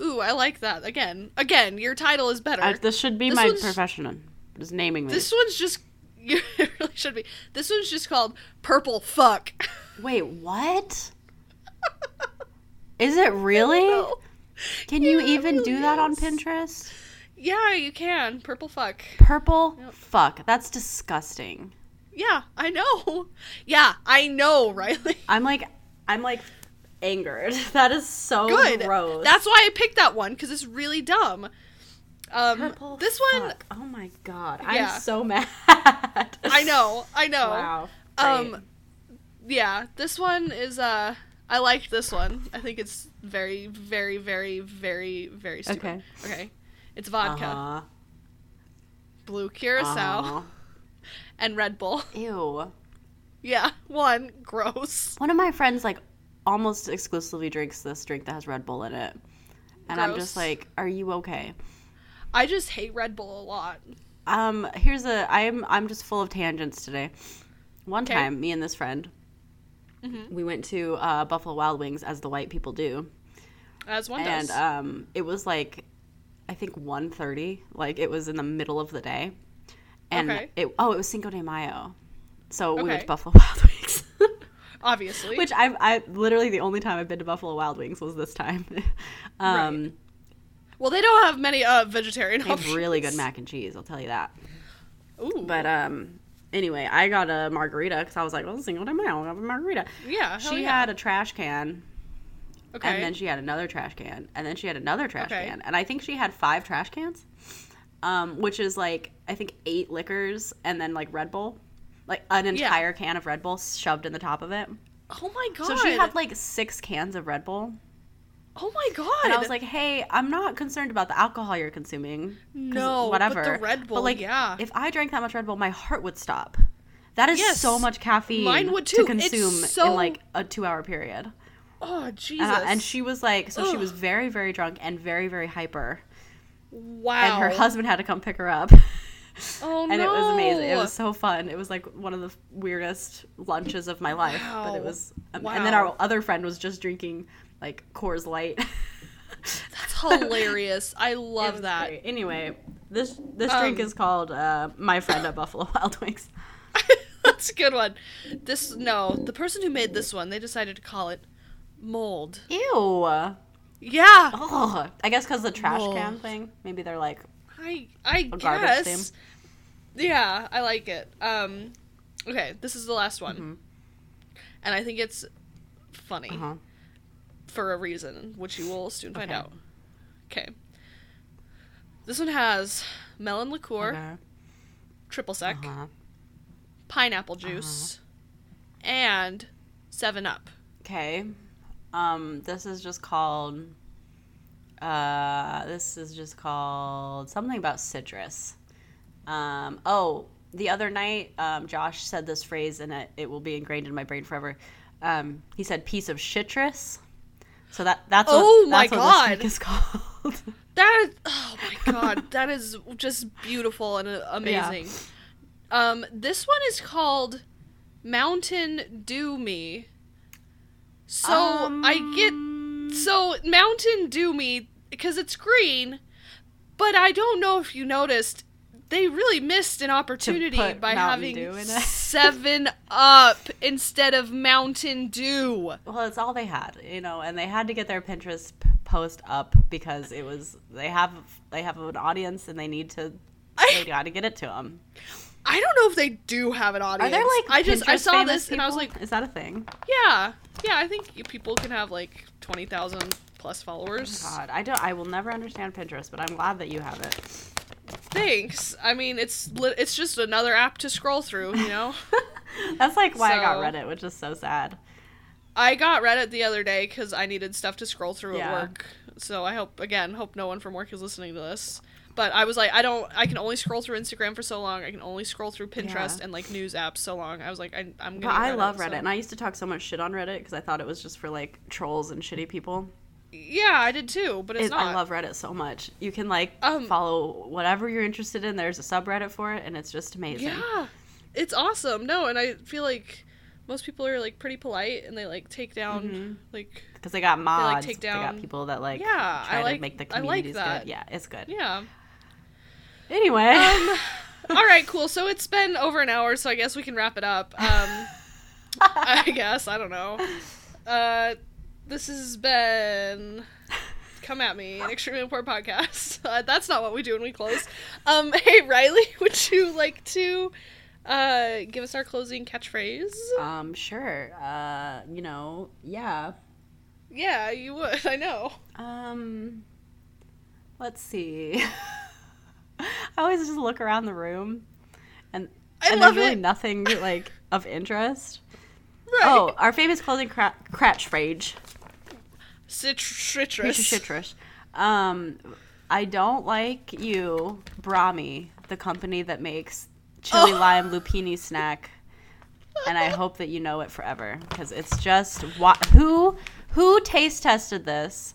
Ooh, I like that. Again, again, your title is better. Uh, this should be This my profession. Just naming this these. one's just. You it really should be. This one's just called Purple Fuck. Wait, what? Is it really? Can you Yeah, it even do really that on. Pinterest? Yeah, you can. Purple Fuck. Purple? Yep. Fuck. That's disgusting. Yeah, I know. Yeah, I know, Riley. I'm like, I'm like angered. That is so Good. gross. That's why I picked that one because it's really dumb. Um, Purple this one, fuck. Oh my god. Yeah. I'm so mad. I know, I know. Wow. Um, yeah, this one is uh, I like this one. I think it's very, very, very, very, very stupid. Okay. Okay. It's vodka, Uh-huh. blue curacao, Uh-huh. and Red Bull. Ew. Yeah, one gross. One of my friends like almost exclusively drinks this drink that has Red Bull in it. And I'm just like, are you okay? I just hate Red Bull a lot. Um, here's a I'm I'm just full of tangents today. One Okay. time, me and this friend, Mhm. we went to uh, Buffalo Wild Wings as the white people do, As one and does. And um, it was like, I think 1.30, like it was in the middle of the day, and Okay. it oh it was Cinco de Mayo, so we went to Buffalo Wild Wings. Obviously. Which I've I literally the only time I've been to Buffalo Wild Wings was this time. um, well, they don't have many uh vegetarian They have options. really good mac and cheese. I'll tell you that. Ooh. But um, anyway, I got a margarita because I was like, well, single day I'll have a margarita. yeah, she yeah. had a trash can, okay. and then she had another trash can, and then she had another trash Okay. can, and I think she had five trash cans, um, which is like I think eight liquors and then like Red Bull, like an Yeah. entire can of Red Bull shoved in the top of it. oh my god. So she had like six cans of Red Bull, Oh my god. and I was like, hey, I'm not concerned about the alcohol you're consuming. no, whatever. But the Red Bull, But like, yeah. if I drank that much Red Bull, my heart would stop. That is Yes. so much caffeine Mine would to too. It's consume so- in like a two-hour period. Oh Jesus. And, and she was like, so she was very, very drunk and very, very hyper. wow. And her husband had to come pick her up. Oh and no! And it was amazing. It was so fun. It was like one of the weirdest lunches of my life, but it was. Um, And then our other friend was just drinking like Coors Light. That's hilarious. I love that. great. Anyway, this this drink Um, is called uh, My Friend at Buffalo Wild Wings. That's a good one. This no, the person who made this one, they decided to call it mold. Ew. Yeah, Oh, I guess because the trash Mold. can thing. Maybe they're like, I I guess. Yeah, I like it. Um, okay, this is the last one, Mhm. and I think it's funny uh huh. for a reason, which you will soon find Okay. out. Okay. This one has melon liqueur, Okay. triple sec, Uh-huh. pineapple juice, and Seven Up. Okay. Um, this is just called. Uh, this is just called something about citrus. Um, oh, the other night, um, Josh said this phrase, and it, it will be ingrained in my brain forever. Um, he said "piece of citrus." So that that's what, Oh my that's what this God. is called. That is, oh my god, that is just beautiful and uh, amazing. Um, this one is called Mountain Dew Me. So I Um, get so Mountain Dew Me because it's green, but I don't know if you noticed they really missed an opportunity by Mountain having Dew in it. Seven Up instead of Mountain Dew. Well, it's all they had, you know, and they had to get their Pinterest post up because it was they have they have an audience and they need to they got to get it to them. I don't know if they do have an audience. Are there like I just I saw this and I was like, is that a thing? Yeah, yeah. I think people can have like twenty thousand plus followers. Oh God, I don't. I will never understand Pinterest, but I'm glad that you have it. Thanks. I mean, it's it's just another app to scroll through. You know. That's like why I got Reddit, which is so sad. I got Reddit the other day because I needed stuff to scroll through Yeah. at work. So I hope again, hope no one from work is listening to this. But I was like, I don't. I can only scroll through Instagram for so long. I can only scroll through Pinterest Yeah. and like news apps so long. I was like, I, I'm gonna. But I love Reddit, so- and I used to talk so much shit on Reddit because I thought it was just for like trolls and shitty people. yeah, I did too. But it's It- not. I love Reddit so much. You can like Um, follow whatever you're interested in. There's a subreddit for it, and it's just amazing. Yeah, it's awesome. No, and I feel like most people are like pretty polite and they like take down Mhm. like because they got mods. take They got people that like Yeah, I try like- to make the I like communities that. good. Yeah, it's good. yeah. Anyway, Um, all right, cool. So it's been over an hour, so I guess we can wrap it up. Um, I guess I don't know. Uh, this has been come at me an extremely important podcast. Uh, that's not what we do when we close. Um, hey Riley, would you like to uh give us our closing catchphrase? um, sure. Uh, you know, yeah. Yeah, you would. I know. Um, let's see. I always just look around the room, and I and there's really it. nothing like of interest. Right. Oh, our famous clothing cra- catchphrase. citrus. Citrus. Um, I don't like you, Brami, the company that makes chili Oh. lime lupini snack, and I hope that you know it forever because it's just wa- who who taste tested this,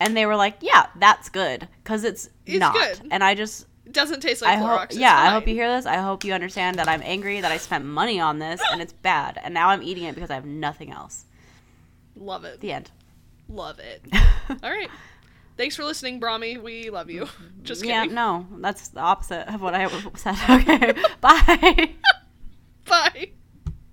and they were like, yeah, that's good because it's, It's not, good. and I just. It doesn't taste like I Clorox. hope, yeah, I hope you hear this. I hope you understand that I'm angry that I spent money on this and it's bad, and now I'm eating it because I have nothing else. Love it. The end. Love it. All right. Thanks for listening, Brami. We love you. Just yeah, kidding. no, that's the opposite of what I said. Okay, bye. Bye.